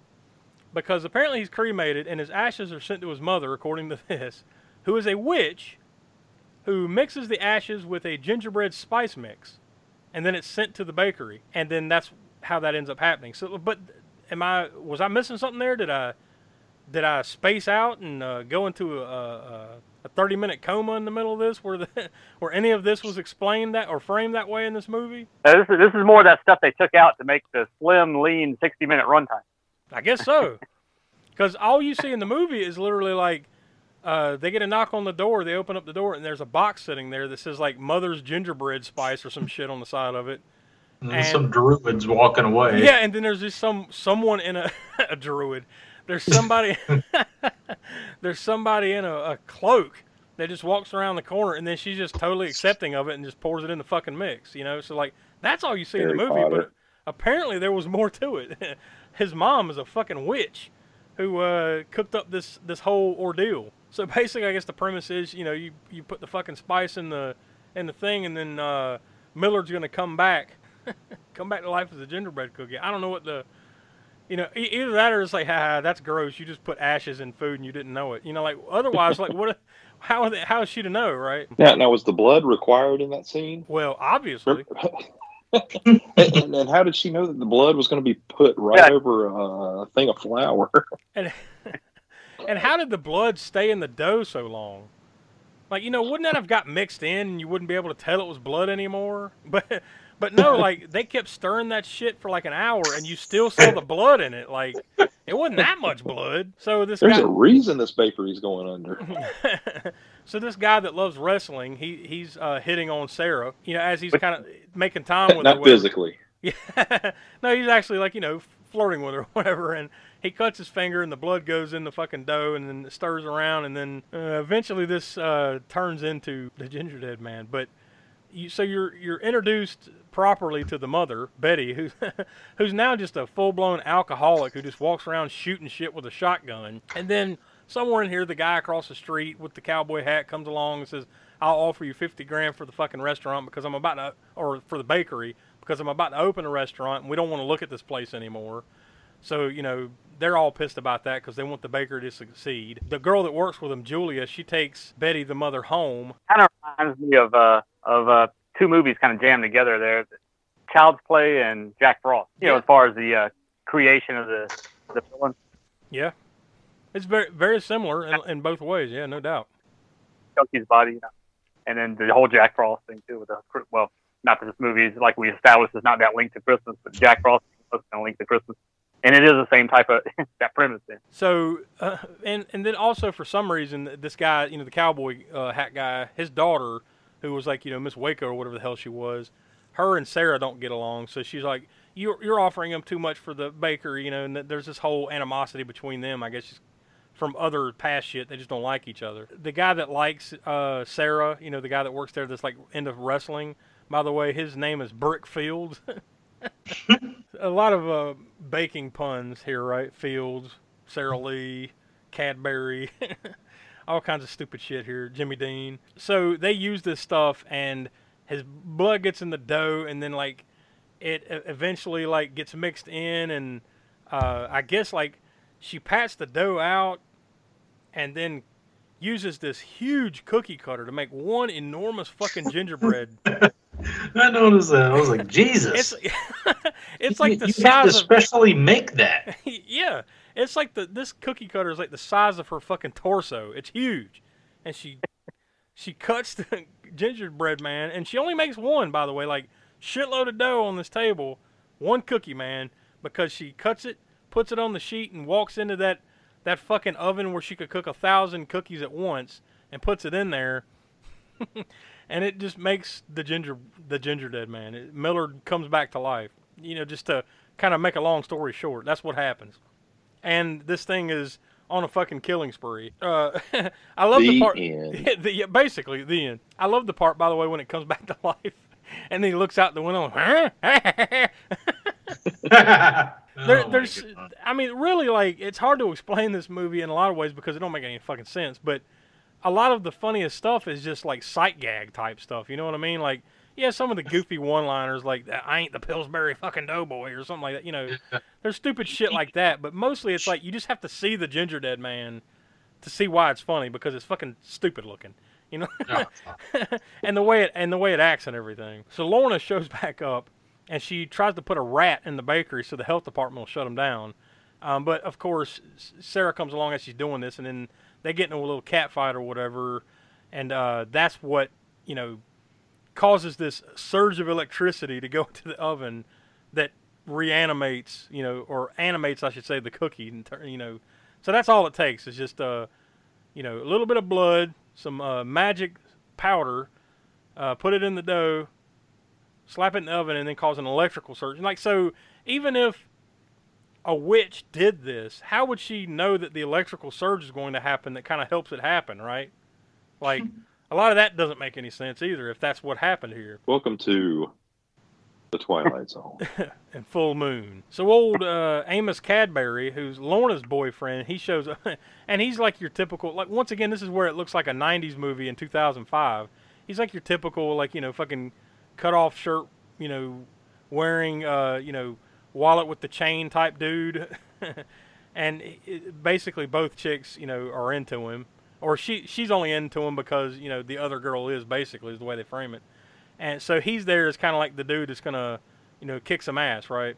Because apparently he's cremated, and his ashes are sent to his mother, according to this, who is a witch who mixes the ashes with a gingerbread spice mix, and then it's sent to the bakery, and then that's how that ends up happening. So, but am I was I missing something there? Did I did I space out and uh, go into a, a, a thirty minute coma in the middle of this, where the where any of this was explained that or framed that way in this movie? Uh, this is this is more of that stuff they took out to make the slim, lean, sixty minute runtime. I guess so, because all you see in the movie is literally like. Uh, they get a knock on the door. They open up the door, and there's a box sitting there that says like "Mother's Gingerbread Spice" or some shit on the side of it. And there's some druids walking away. Yeah, and then there's just some someone in a, a druid. There's somebody there's somebody in a, a cloak that just walks around the corner and then she's just totally accepting of it and just pours it in the fucking mix, you know? So like that's all you see in the movie, Potter. but apparently there was more to it. His mom is a fucking witch who uh, cooked up this this whole ordeal. So basically I guess the premise is, you know, you you put the fucking spice in the in the thing and then uh, Millard's going to come back come back to life as a gingerbread cookie. I don't know what the, you know, e- either that or it's like, ha, that's gross. You just put ashes in food and you didn't know it. You know, like otherwise, like what? How the- how is she to know, right? Now, now was the blood required in that scene? Well, obviously. and, and, and how did she know that the blood was going to be put right over a thing of flour? And and how did the blood stay in the dough so long? Like, you know, wouldn't that have got mixed in and you wouldn't be able to tell it was blood anymore? But but no, like they kept stirring that shit for like an hour and you still saw the blood in it. Like it wasn't that much blood. So this There's guy a reason this bakery's going under. so this guy that loves wrestling, he he's uh, hitting on Sarah. You know, as he's kind of making time with her. Not physically. Yeah, no, he's actually like you know flirting with her, or whatever, and he cuts his finger, and the blood goes in the fucking dough, and then it stirs around, and then uh, eventually this uh, turns into the ginger dead man. But you, so you're you're introduced properly to the mother, Betty, who who's now just a full blown alcoholic who just walks around shooting shit with a shotgun, and then somewhere in here, the guy across the street with the cowboy hat comes along and says, "I'll offer you fifty grand for the fucking restaurant because I'm about to, or for the bakery because I'm about to open a restaurant and we don't want to look at this place anymore." So you know they're all pissed about that because they want the baker to succeed. The girl that works with them, Julia, she takes Betty the mother home. Kind of reminds me of uh of uh two movies kind of jammed together there, Child's Play and Jack Frost. You know, as far as the uh, creation of the the villain. Yeah, it's very very similar in, in both ways. Yeah, no doubt. Chucky's body, you know. and then the whole Jack Frost thing too. With the well, not that this movie is like we established is not that linked to Christmas, but Jack Frost is kind of linked to Christmas, and it is the same type of that premise. Then So, uh, and and then also for some reason, this guy, you know, the cowboy uh, hat guy, his daughter, who was like, you know, Miss Waco or whatever the hell she was, her and Sarah don't get along. So she's like, you're you're offering him too much for the baker, you know, and there's this whole animosity between them. I guess just from other past shit, they just don't like each other. The guy that likes uh, Sarah, you know, the guy that works there that's like into wrestling. By the way, his name is Brickfield. a lot of uh, baking puns here, right? Fields, Sarah Lee, Cadbury, all kinds of stupid shit here. Jimmy Dean. So they use this stuff, and his blood gets in the dough, and then like it eventually like gets mixed in, and uh, I guess like she pats the dough out, and then uses this huge cookie cutter to make one enormous fucking gingerbread. I noticed that. I was like, Jesus. It's it's like the you size of specially make that. yeah, it's like the this cookie cutter is like the size of her fucking torso. It's huge, and she she cuts the gingerbread man, and she only makes one, by the way, like shitload of dough on this table, one cookie man, because she cuts it, puts it on the sheet, and walks into that that fucking oven where she could cook a thousand cookies at once, and puts it in there. and it just makes the ginger the ginger dead man. It, Millard comes back to life. You know, just to kind of make a long story short, that's what happens. And this thing is on a fucking killing spree. Uh, I love the, The part. end. the, yeah, basically, the end. I love the part, by the way, when it comes back to life, and then he looks out the window. Huh? there, Oh my there's, I mean, really, like it's hard to explain this movie in a lot of ways because it don't make any fucking sense. But a lot of the funniest stuff is just like sight gag type stuff. You know what I mean? Like, yeah, some of the goofy one-liners, like "I ain't the Pillsbury fucking doughboy" or something like that. You know, there's stupid shit like that. But mostly, it's like you just have to see the Ginger Dead Man to see why it's funny because it's fucking stupid looking. You know, and the way it and the way it acts and everything. So Lorna shows back up, and she tries to put a rat in the bakery so the health department will shut them down. Um, but of course, Sarah comes along as she's doing this, and then they get into a little cat fight or whatever, and uh, that's what you know causes this surge of electricity to go into the oven that reanimates, you know, or animates, I should say, the cookie. And you know, so that's all it takes is just uh, you know, a little bit of blood, some uh, magic powder, uh, put it in the dough, slap it in the oven, and then cause an electrical surge. Like so, even if a witch did this, how would she know that the electrical surge is going to happen that kind of helps it happen, right? Like, a lot of that doesn't make any sense either if that's what happened here. Welcome to the Twilight Zone. and full moon. So old uh, Amos Cadbury, who's Lorna's boyfriend, he shows up, and he's like your typical. Like once again, this is where it looks like a '90s movie in 2005. He's like your typical, like you know, fucking cut off shirt, you know, wearing, uh, you know, wallet with the chain type dude, and it, basically both chicks, you know, are into him, or she she's only into him because you know the other girl is basically is the way they frame it. And so he's there as kind of like the dude that's gonna, you know, kick some ass, right?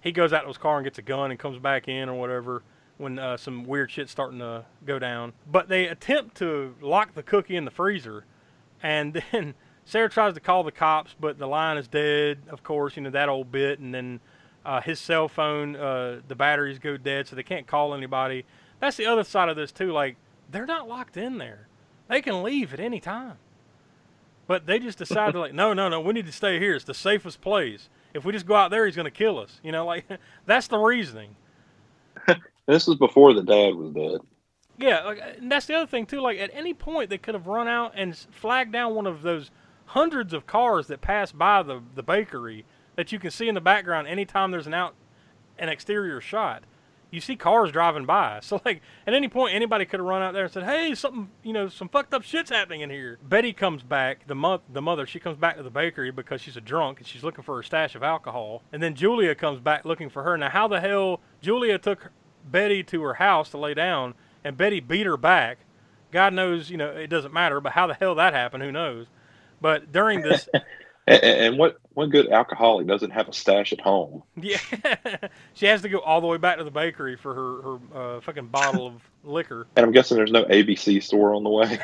He goes out to his car and gets a gun and comes back in or whatever when uh, some weird shit's starting to go down. But they attempt to lock the cookie in the freezer, and then Sarah tries to call the cops, but the line is dead. Of course, you know that old bit, and then uh, his cell phone, uh, the batteries go dead, so they can't call anybody. That's the other side of this too. Like they're not locked in there; they can leave at any time. But they just decided like, no, no, no, we need to stay here. It's the safest place. If we just go out there, he's going to kill us. You know, like that's the reasoning. this was before the dad was dead. Yeah, like, and that's the other thing too. Like at any point, they could have run out and flagged down one of those hundreds of cars that pass by the the bakery that you can see in the background anytime there's an out an exterior shot. You see cars driving by. So like at any point, anybody could have run out there and said, "Hey, something, you know, some fucked up shit's happening in here." Betty comes back. The mo- the mother, she comes back to the bakery because she's a drunk and she's looking for her stash of alcohol. And then Julia comes back looking for her. Now, how the hell Julia took Betty to her house to lay down, and Betty beat her back. God knows, you know, it doesn't matter. But how the hell that happened, who knows? But during this, And, and what what good alcoholic doesn't have a stash at home? yeah, she has to go all the way back to the bakery for her her uh, fucking bottle of liquor. And I'm guessing there's no ABC store on the way.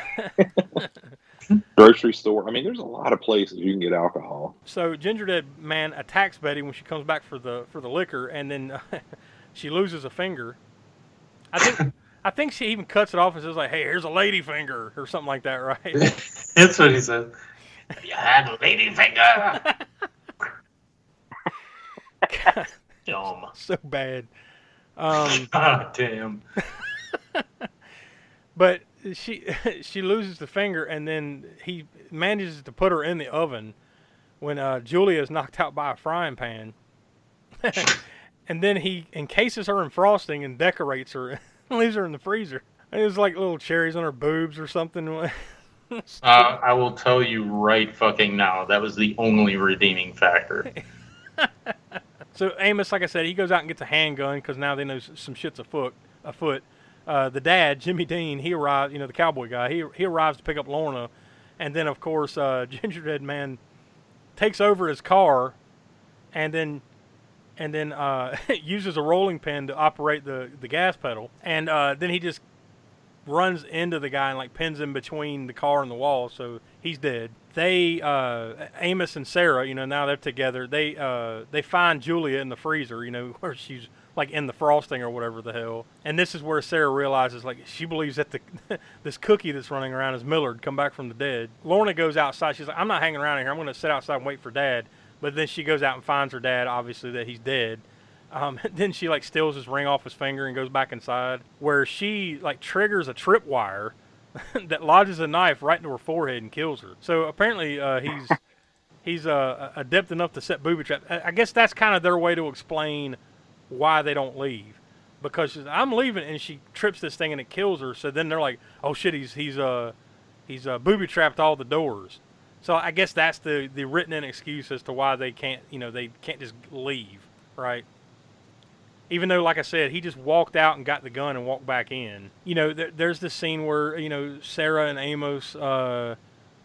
Grocery store. I mean, there's a lot of places you can get alcohol. So Ginger Dead Man attacks Betty when she comes back for the for the liquor, and then she loses a finger. I think I think she even cuts it off and says like, "Hey, here's a lady finger" or something like that, right? That's what he said. You had a lady finger. Dumb. so bad. Um, God damn. but she she loses the finger, and then he manages to put her in the oven when uh, Julia is knocked out by a frying pan. and then he encases her in frosting and decorates her, and leaves her in the freezer. And it was like little cherries on her boobs or something. Uh, I will tell you right fucking now, that was the only redeeming factor. So Amos, like I said, he goes out and gets a handgun because now they know some shit's afoot. Afoot. Uh, the dad, Jimmy Dean, he arrives. You know, the cowboy guy. He he arrives to pick up Lorna, and then of course, uh, Ginger Dead Man takes over his car, and then and then uh, uses a rolling pin to operate the the gas pedal, and uh, then he just runs into the guy and like pins him between the car and the wall, so he's dead. They uh, Amos and Sarah, you know, now they're together. They uh, they find Julia in the freezer, you know, where she's like in the frosting or whatever the hell. And this is where Sarah realizes like she believes that the this cookie that's running around is Millard come back from the dead. Lorna goes outside. She's like, I'm not hanging around here. I'm going to sit outside and wait for Dad. But then she goes out and finds her dad. Obviously that he's dead. Um, then she like steals his ring off his finger and goes back inside, where she like triggers a tripwire that lodges a knife right into her forehead and kills her. So apparently uh, he's he's uh, adept enough to set booby traps. I guess that's kind of their way to explain why they don't leave, because she's, I'm leaving and she trips this thing and it kills her. So then they're like, oh shit, he's he's uh he's uh, booby trapped all the doors. So I guess that's the the written in excuse as to why they can't you know they can't just leave, right? Even though, like I said, he just walked out and got the gun and walked back in. You know, there, there's this scene where you know Sarah and Amos uh,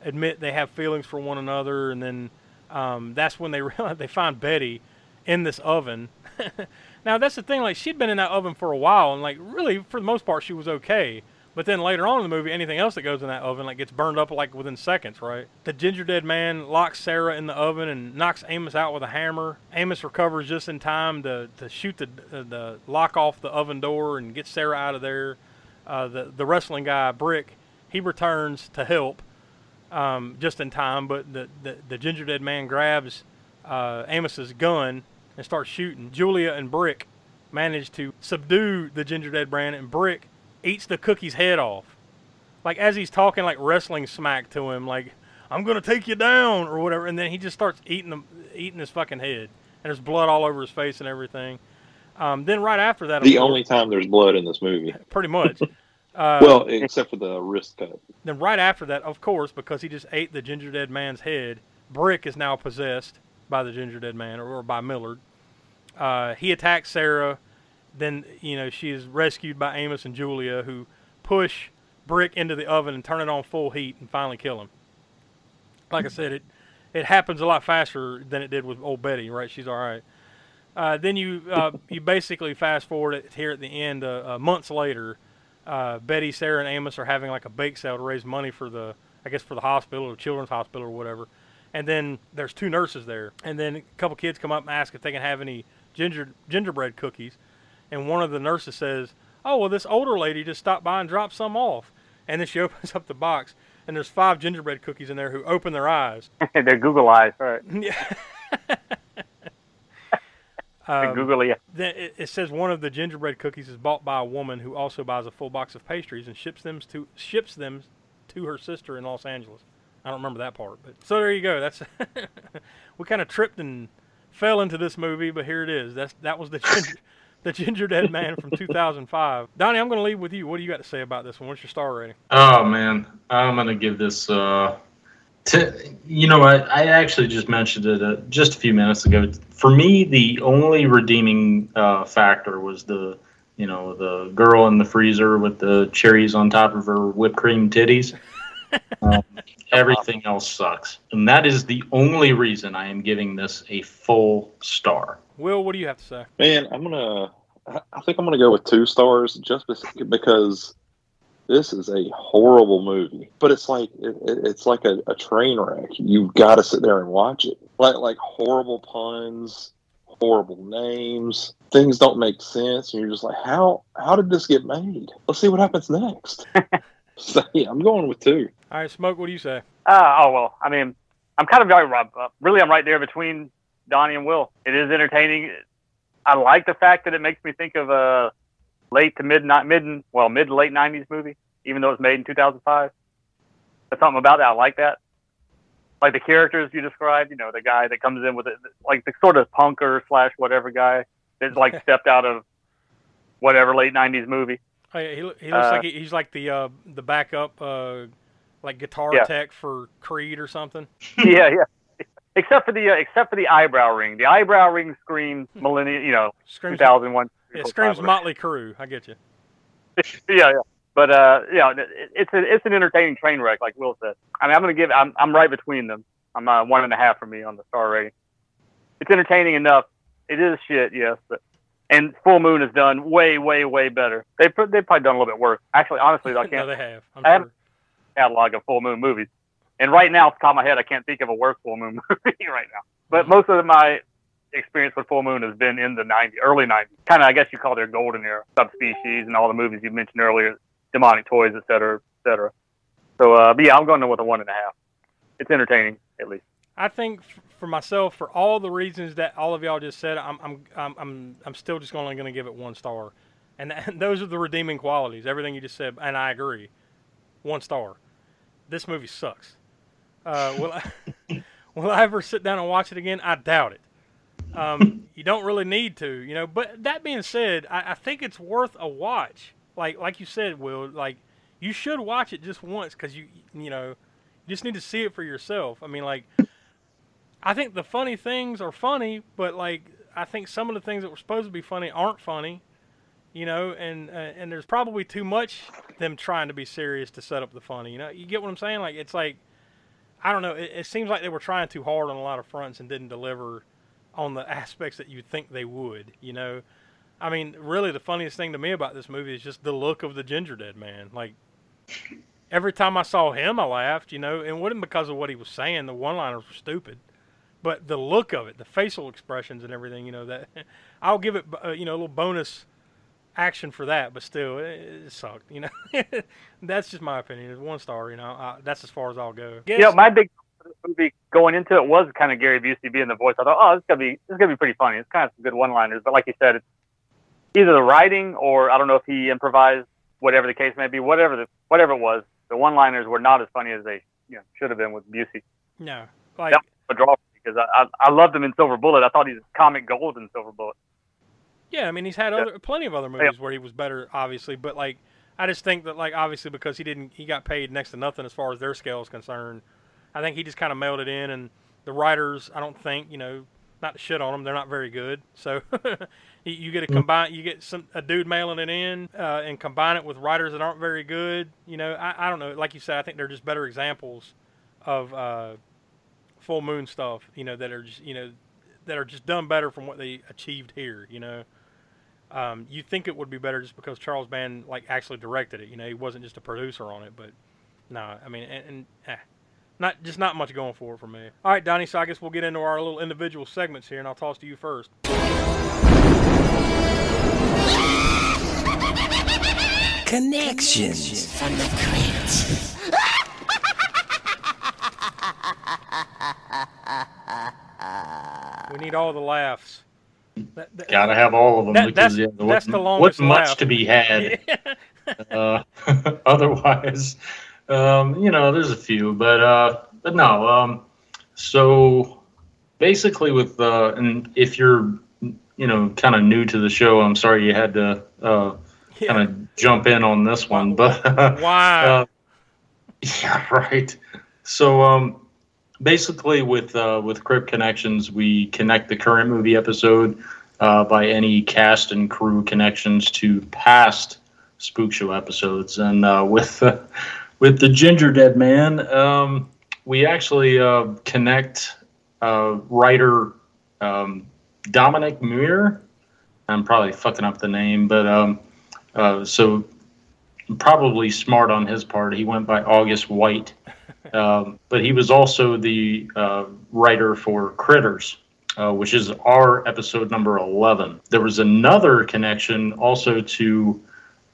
admit they have feelings for one another, and then um, that's when they realize they find Betty in this oven. now that's the thing; like she'd been in that oven for a while, and like really for the most part she was okay. But then later on in the movie, anything else that goes in that oven like gets burned up like within seconds, right? The ginger dead man locks Sarah in the oven and knocks Amos out with a hammer. Amos recovers just in time to, to shoot the uh, the lock off the oven door and get Sarah out of there. Uh, the the wrestling guy Brick he returns to help um, just in time, but the, the the ginger dead man grabs uh, Amos's gun and starts shooting. Julia and Brick manage to subdue the ginger dead man, and Brick eats the cookie's head off. Like as he's talking, like wrestling smack to him, like I'm gonna take you down or whatever, and then he just starts eating them, eating his fucking head, and there's blood all over his face and everything. Um, then right after that, The only time there's blood in this movie. pretty much. Uh, well, except for the wrist cut. then right after that, of course, because he just ate the ginger dead man's head, Brick is now possessed by the ginger dead man or, or by Millard. Uh, he attacks Sarah. Then you know she is rescued by Amos and Julia, who push Brick into the oven and turn it on full heat and finally kill him. Like I said, it it happens a lot faster than it did with old Betty. Right? She's all right. Uh, then you uh, you basically fast forward it here at the end, uh, uh, months later. Uh, Betty, Sarah, and Amos are having like a bake sale to raise money for the, I guess, for the hospital or children's hospital or whatever. And then there's two nurses there, and then a couple kids come up and ask if they can have any ginger gingerbread cookies, and one of the nurses says, "Oh, well, this older lady just stopped by and dropped some off." And then she opens up the box, and there's five gingerbread cookies in there who open their eyes. They're Google eyes, right? Yeah. They're Um, googly. It, it says one of the gingerbread cookies is bought by a woman who also buys a full box of pastries and ships them to ships them to her sister in Los Angeles. I don't remember that part, but so there you go. That's we kind of tripped and fell into this movie, but here it is. That's that was the ginger, the ginger dead man from 2005. Donnie, I'm going to leave with you. What do you got to say about this one? What's your star rating? Oh man, I'm gonna give this. Uh, t- you know what? I actually just mentioned it uh, just a few minutes ago. For me, the only redeeming uh, factor was the, you know, the girl in the freezer with the cherries on top of her whipped cream titties. Um, everything else sucks, and that is the only reason I am giving this a full star. Will, what do you have to say? Man, I'm gonna. I- I think I'm gonna go with two stars just because this is a horrible movie. But it's like it, it- it's like a, a train wreck. You've got to sit there and watch it. Like like horrible puns, horrible names. Things don't make sense, and you're just like, how how did this get made? Let's see what happens next. so yeah, I'm going with two. All right, smoke. What do you say? Uh, oh well, I mean, I'm kind of very uh, really I'm right there between Donnie and Will. It is entertaining. I like the fact that it makes me think of a late to mid not mid well mid to late '90s movie, even though it's made in 2005. There's something about that I like that. Like the characters you described, you know, the guy that comes in with it, like the sort of punker slash whatever guy that's like stepped out of whatever late '90s movie. Oh, yeah, he, he looks Uh, like he, he's like the uh, the backup uh, like guitar Yeah. tech for Creed or something. yeah, yeah. Except for the uh, except for the eyebrow ring. The eyebrow ring screams millennium. You know, Screams- 2001. It screams Motley Crue. I get you. yeah, yeah. But uh, yeah, it, it's a, it's an entertaining train wreck, like Will said. I mean, I'm gonna give. I'm I'm right between them. I'm uh, one and a half for me on the star rating. It's entertaining enough. It is shit, yes, but and Full Moon has done way, way, way better. They put they've probably done a little bit worse. Actually, honestly, I can't. they have. I'm I have sure. a catalog of Full Moon movies, and right now, off the top of my head, I can't think of a worse Full Moon movie right now. But most of my experience with Full Moon has been in the 90s, early 90s. Kind of, I guess you call their golden era. Subspecies and all the movies you mentioned earlier, Demonic Toys, et cetera, et cetera. So, uh, but yeah, I'm going with a one and a half. It's entertaining, at least. I think for myself, for all the reasons that all of y'all just said, I'm I'm I'm I'm, I'm still just only going to give it one star, and, and those are the redeeming qualities. Everything you just said, and I agree, one star. This movie sucks. Uh, will I, will I ever sit down and watch it again? I doubt it. Um, you don't really need to, you know. But that being said, I, I think it's worth a watch. Like like you said, Will, like you should watch it just once because you you know you just need to see it for yourself. I mean, like I think the funny things are funny, but like I think some of the things that were supposed to be funny aren't funny. You know, and uh, and there's probably too much them trying to be serious to set up the funny. You know, you get what I'm saying? Like it's like I don't know. It, it seems like they were trying too hard on a lot of fronts and didn't deliver on the aspects that you'd think they would. You know, I mean, really, the funniest thing to me about this movie is just the look of the Ginger Dead Man. Like every time I saw him, I laughed. You know, and it wasn't because of what he was saying. The one-liners were stupid, but the look of it, the facial expressions and everything. You know that I'll give it, uh, you know, a little bonus action for that. But still, it, it sucked. You know, that's just my opinion. It's one star. You know, uh, that's as far as I'll go. Yeah, my big movie going into it was kind of Gary Busey being the voice. I thought, oh, this is gonna be this is gonna be pretty funny. It's kind of some good one-liners. But like you said, it's either the writing or I don't know if he improvised, whatever the case may be, whatever the whatever it was. The one-liners were not as funny as they you know should have been with Busey. No, like that was a draw because I, I I loved him in Silver Bullet. I thought he was comic gold in Silver Bullet. Yeah, I mean he's had other plenty of other movies where he was better, obviously, but like I just think that like obviously because he didn't he got paid next to nothing as far as their scale is concerned. I think he just kind of mailed it in, and the writers I don't think you know not to shit on them they're not very good. So you- you get a combine you get some a dude mailing it in uh, and combine it with writers that aren't very good. You know I, I don't know like you said I think they're just better examples of uh, full moon stuff. You know that are just you know that are just done better from what they achieved here. You know. Um, you think it would be better just because Charles Band like actually directed it. You know, he wasn't just a producer on it. But no, I mean, and, and eh, not just not much going for it for me. All right, Donnie. So I guess we'll get into our little individual segments here, and I'll toss to you first. Connections from the crypt. We need all the laughs. That- that- Gotta have all of them That- because that's- yeah, that's the longest wasn't much to be had. uh, otherwise, um, you know, there's a few, but uh, but no. Um, so basically, with uh, and if you're you know kind of new to the show, I'm sorry you had to uh, kind of jump in on this one, but Wow. uh, yeah, right. So um, basically, with uh, with Crypt Connections, we connect the current movie episode uh, by any cast and crew connections to past Spook Show episodes, and uh, with with the Ginger Dead Man, um, we actually uh, connect uh, writer um, Dominic Muir. I'm probably fucking up the name, but um, uh, so probably smart on his part. He went by August White, um, but he was also the uh, writer for Critters, uh, which is our episode number 11. There was another connection also to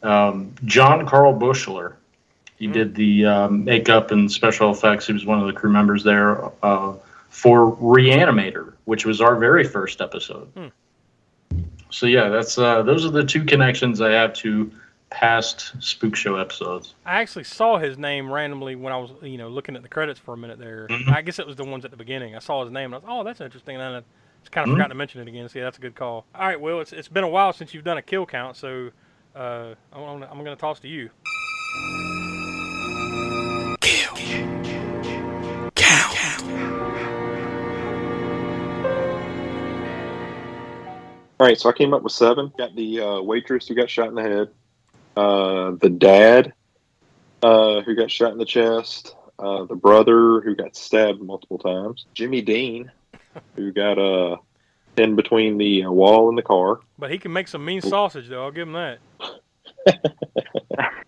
um, John Carl Buechler. He did the um, makeup and special effects. He was one of the crew members there uh, for Reanimator, which was our very first episode. So yeah, that's uh, those are the two connections I have to past Spook Show episodes. I actually saw his name randomly when I was, you know, looking at the credits for a minute there. Mhm. I guess it was the ones at the beginning. I saw his name and I was, oh, that's interesting. And then I just kind of Mhm. forgot to mention it again. See, that's a good call. All right, Will, it's, it's been a while since you've done a kill count, so uh, I'm, gonna- I'm going to toss to you. All right, so I came up with seven. Got the uh, waitress who got shot in the head, uh, the dad uh, who got shot in the chest, uh, the brother who got stabbed multiple times, Jimmy Dean who got uh, in between the uh, wall and the car, But he can make some mean sausage, though. I'll give him that.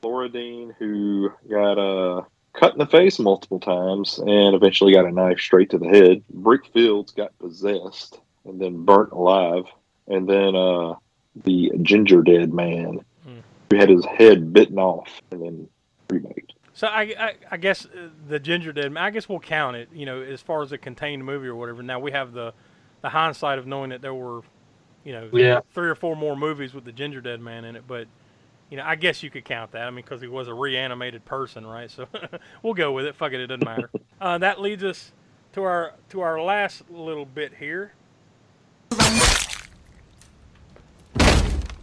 Lorna Dean who got uh, cut in the face multiple times and eventually got a knife straight to the head. Brick Fields got possessed and then burnt alive. And then uh, the ginger dead man who had his head bitten off and then remade. So I, I, I guess uh, the Ginger Dead. Man I guess we'll count it. You know, as far as a contained movie or whatever. Now we have the, the hindsight of knowing that there were, you know, Yeah. three or four more movies with the Ginger Dead Man in it. But, you know, I guess you could count that. I mean, because he was a reanimated person, right? So we'll go with it. Fuck it, it doesn't matter. uh, that leads us to our to our last little bit here.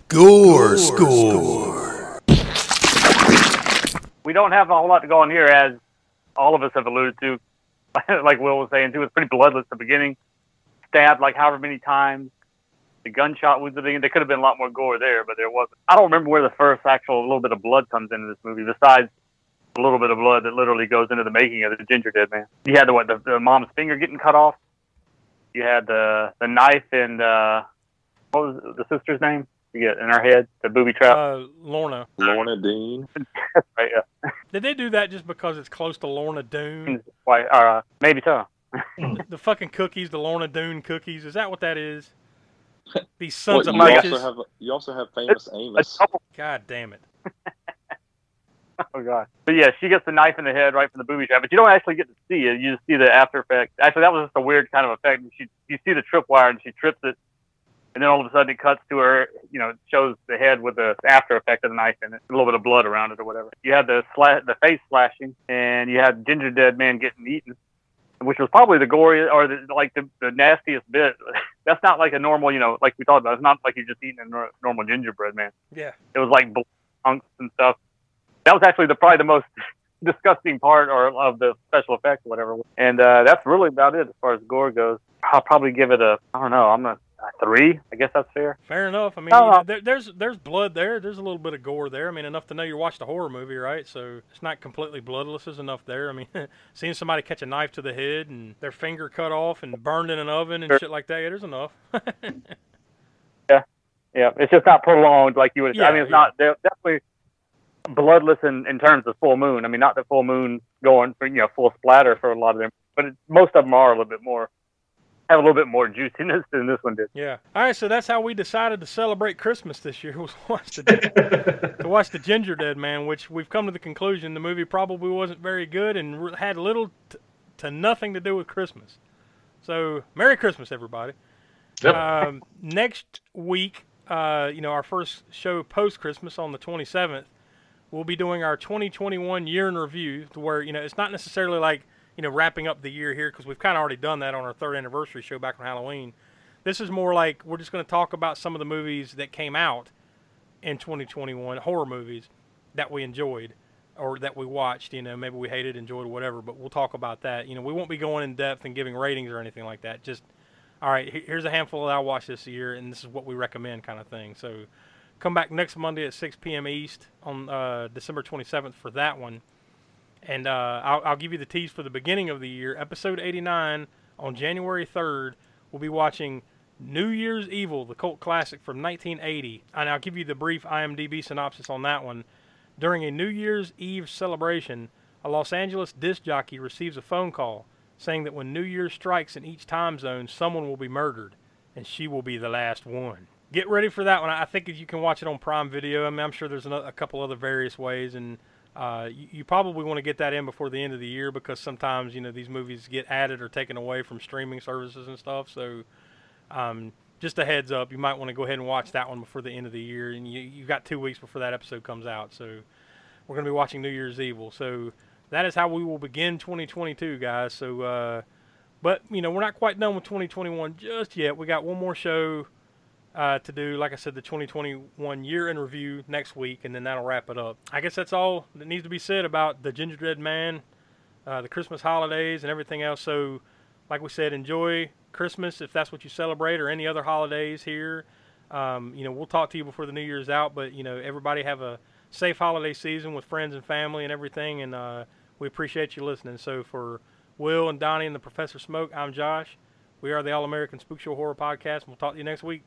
Gore score. we don't have a whole lot to go on here, as all of us have alluded to. like Will was saying too, was pretty bloodless at the beginning. Stabbed like however many times. The gunshot wounds at the beginning. There could have been a lot more gore there, but there wasn't. I don't remember where the first actual little bit of blood comes into this movie, besides a little bit of blood that literally goes into the making of the Ginger Dead Man. You had the what the, the mom's finger getting cut off. You had the the knife and uh, what was the sister's name? You get in her head the booby trap. Uh, Lorna. Lorna Dean. right, yeah. Did they do that just because it's close to Lorna Doone? Why? Uh, maybe so. the, the fucking cookies, the Lorna Doone cookies. Is that what that is? These Well, sons of you bitches. also have you also have famous Amos. God damn it. Oh god. But yeah, she gets the knife in the head right from the booby trap, but you don't actually get to see it. You just see the after effect. Actually, that was just a weird kind of effect. She you see the tripwire and she trips it, and then all of a sudden it cuts to her. You know, it shows the head with the after effect of the knife in it, a little bit of blood around it or whatever. You had the sla- the face slashing, and you had Ginger Dead Man getting eaten, which was probably the gory or the, like the, the nastiest bit. That's not like a normal, you know, like we talked about. It's not like you're just eating a nor- normal gingerbread man. Yeah. It was like chunks and stuff. That was actually the probably the most disgusting part or of the special effects or whatever. And uh, that's really about it as far as gore goes. I'll probably give it a I don't know. I'm a three. I guess that's fair. Fair enough. I mean, oh. you know, there, there's there's blood there. There's a little bit of gore there. I mean, enough to know you watched a horror movie, right? So it's not completely bloodless. There's enough there. I mean, seeing somebody catch a knife to the head and their finger cut off and burned in an oven and Sure. shit like that. Yeah, there's enough. Yeah, yeah. It's just not prolonged like you would. Yeah, I mean, it's yeah. not. Definitely bloodless in, in terms of full moon. I mean, not the full moon going for you know full splatter for a lot of them, but it, most of them are a little bit more have a little bit more juiciness than this one did. Yeah. All right, so that's how we decided to celebrate Christmas this year was watch the to watch the Ginger Dead Man, which we've come to the conclusion the movie probably wasn't very good and had little t- to nothing to do with Christmas. So, Merry Christmas, everybody. Yep. Um, next week, uh, you know, our first show post Christmas on the 27th, we'll be doing our 2021 year in review. To where you know it's not necessarily like you know wrapping up the year here because we've kind of already done that on our third anniversary show back on Halloween. This is more like we're just going to talk about some of the movies that came out in 2021, horror movies that we enjoyed or that we watched. You know, maybe we hated, enjoyed, whatever. But we'll talk about that. You know, we won't be going in depth and giving ratings or anything like that. Just all right, here's a handful that I watched this year, and this is what we recommend, kind of thing. So, come back next Monday at 6 p.m. East on uh, December 27th for that one, and uh, I'll, I'll give you the tease for the beginning of the year. Episode 89 on January 3rd, we'll be watching New Year's Evil, the cult classic from 1980, and I'll give you the brief IMDb synopsis on that one. During a New Year's Eve celebration, a Los Angeles disc jockey receives a phone call saying that when New Year strikes in each time zone, someone will be murdered, and she will be the last one. Get ready for that one. I think you can watch it on Prime Video. I mean, I'm sure there's a couple other various ways, and uh, you, you probably want to get that in before the end of the year because sometimes you know these movies get added or taken away from streaming services and stuff. So, um, just a heads up, you might want to go ahead and watch that one before the end of the year, and you, you've got two weeks before that episode comes out. So, we're going to be watching New Year's Evil. So that is how we will begin 2022, guys. So, uh, but you know, we're not quite done with 2021 just yet. We got one more show uh, to do. Like I said, the 2021 year in review next week, and then that'll wrap it up. I guess that's all that needs to be said about the Gingerbread Man, uh, the Christmas holidays, and everything else. So, like we said, enjoy Christmas if that's what you celebrate, or any other holidays here. Um, you know, we'll talk to you before the New Year's out, but you know, everybody have a safe holiday season with friends and family and everything, and uh, we appreciate you listening. So for Will and Donnie and the Professor Smoke, I'm Josh. We are the All American Spook Show Horror Podcast, and we'll talk to you next week.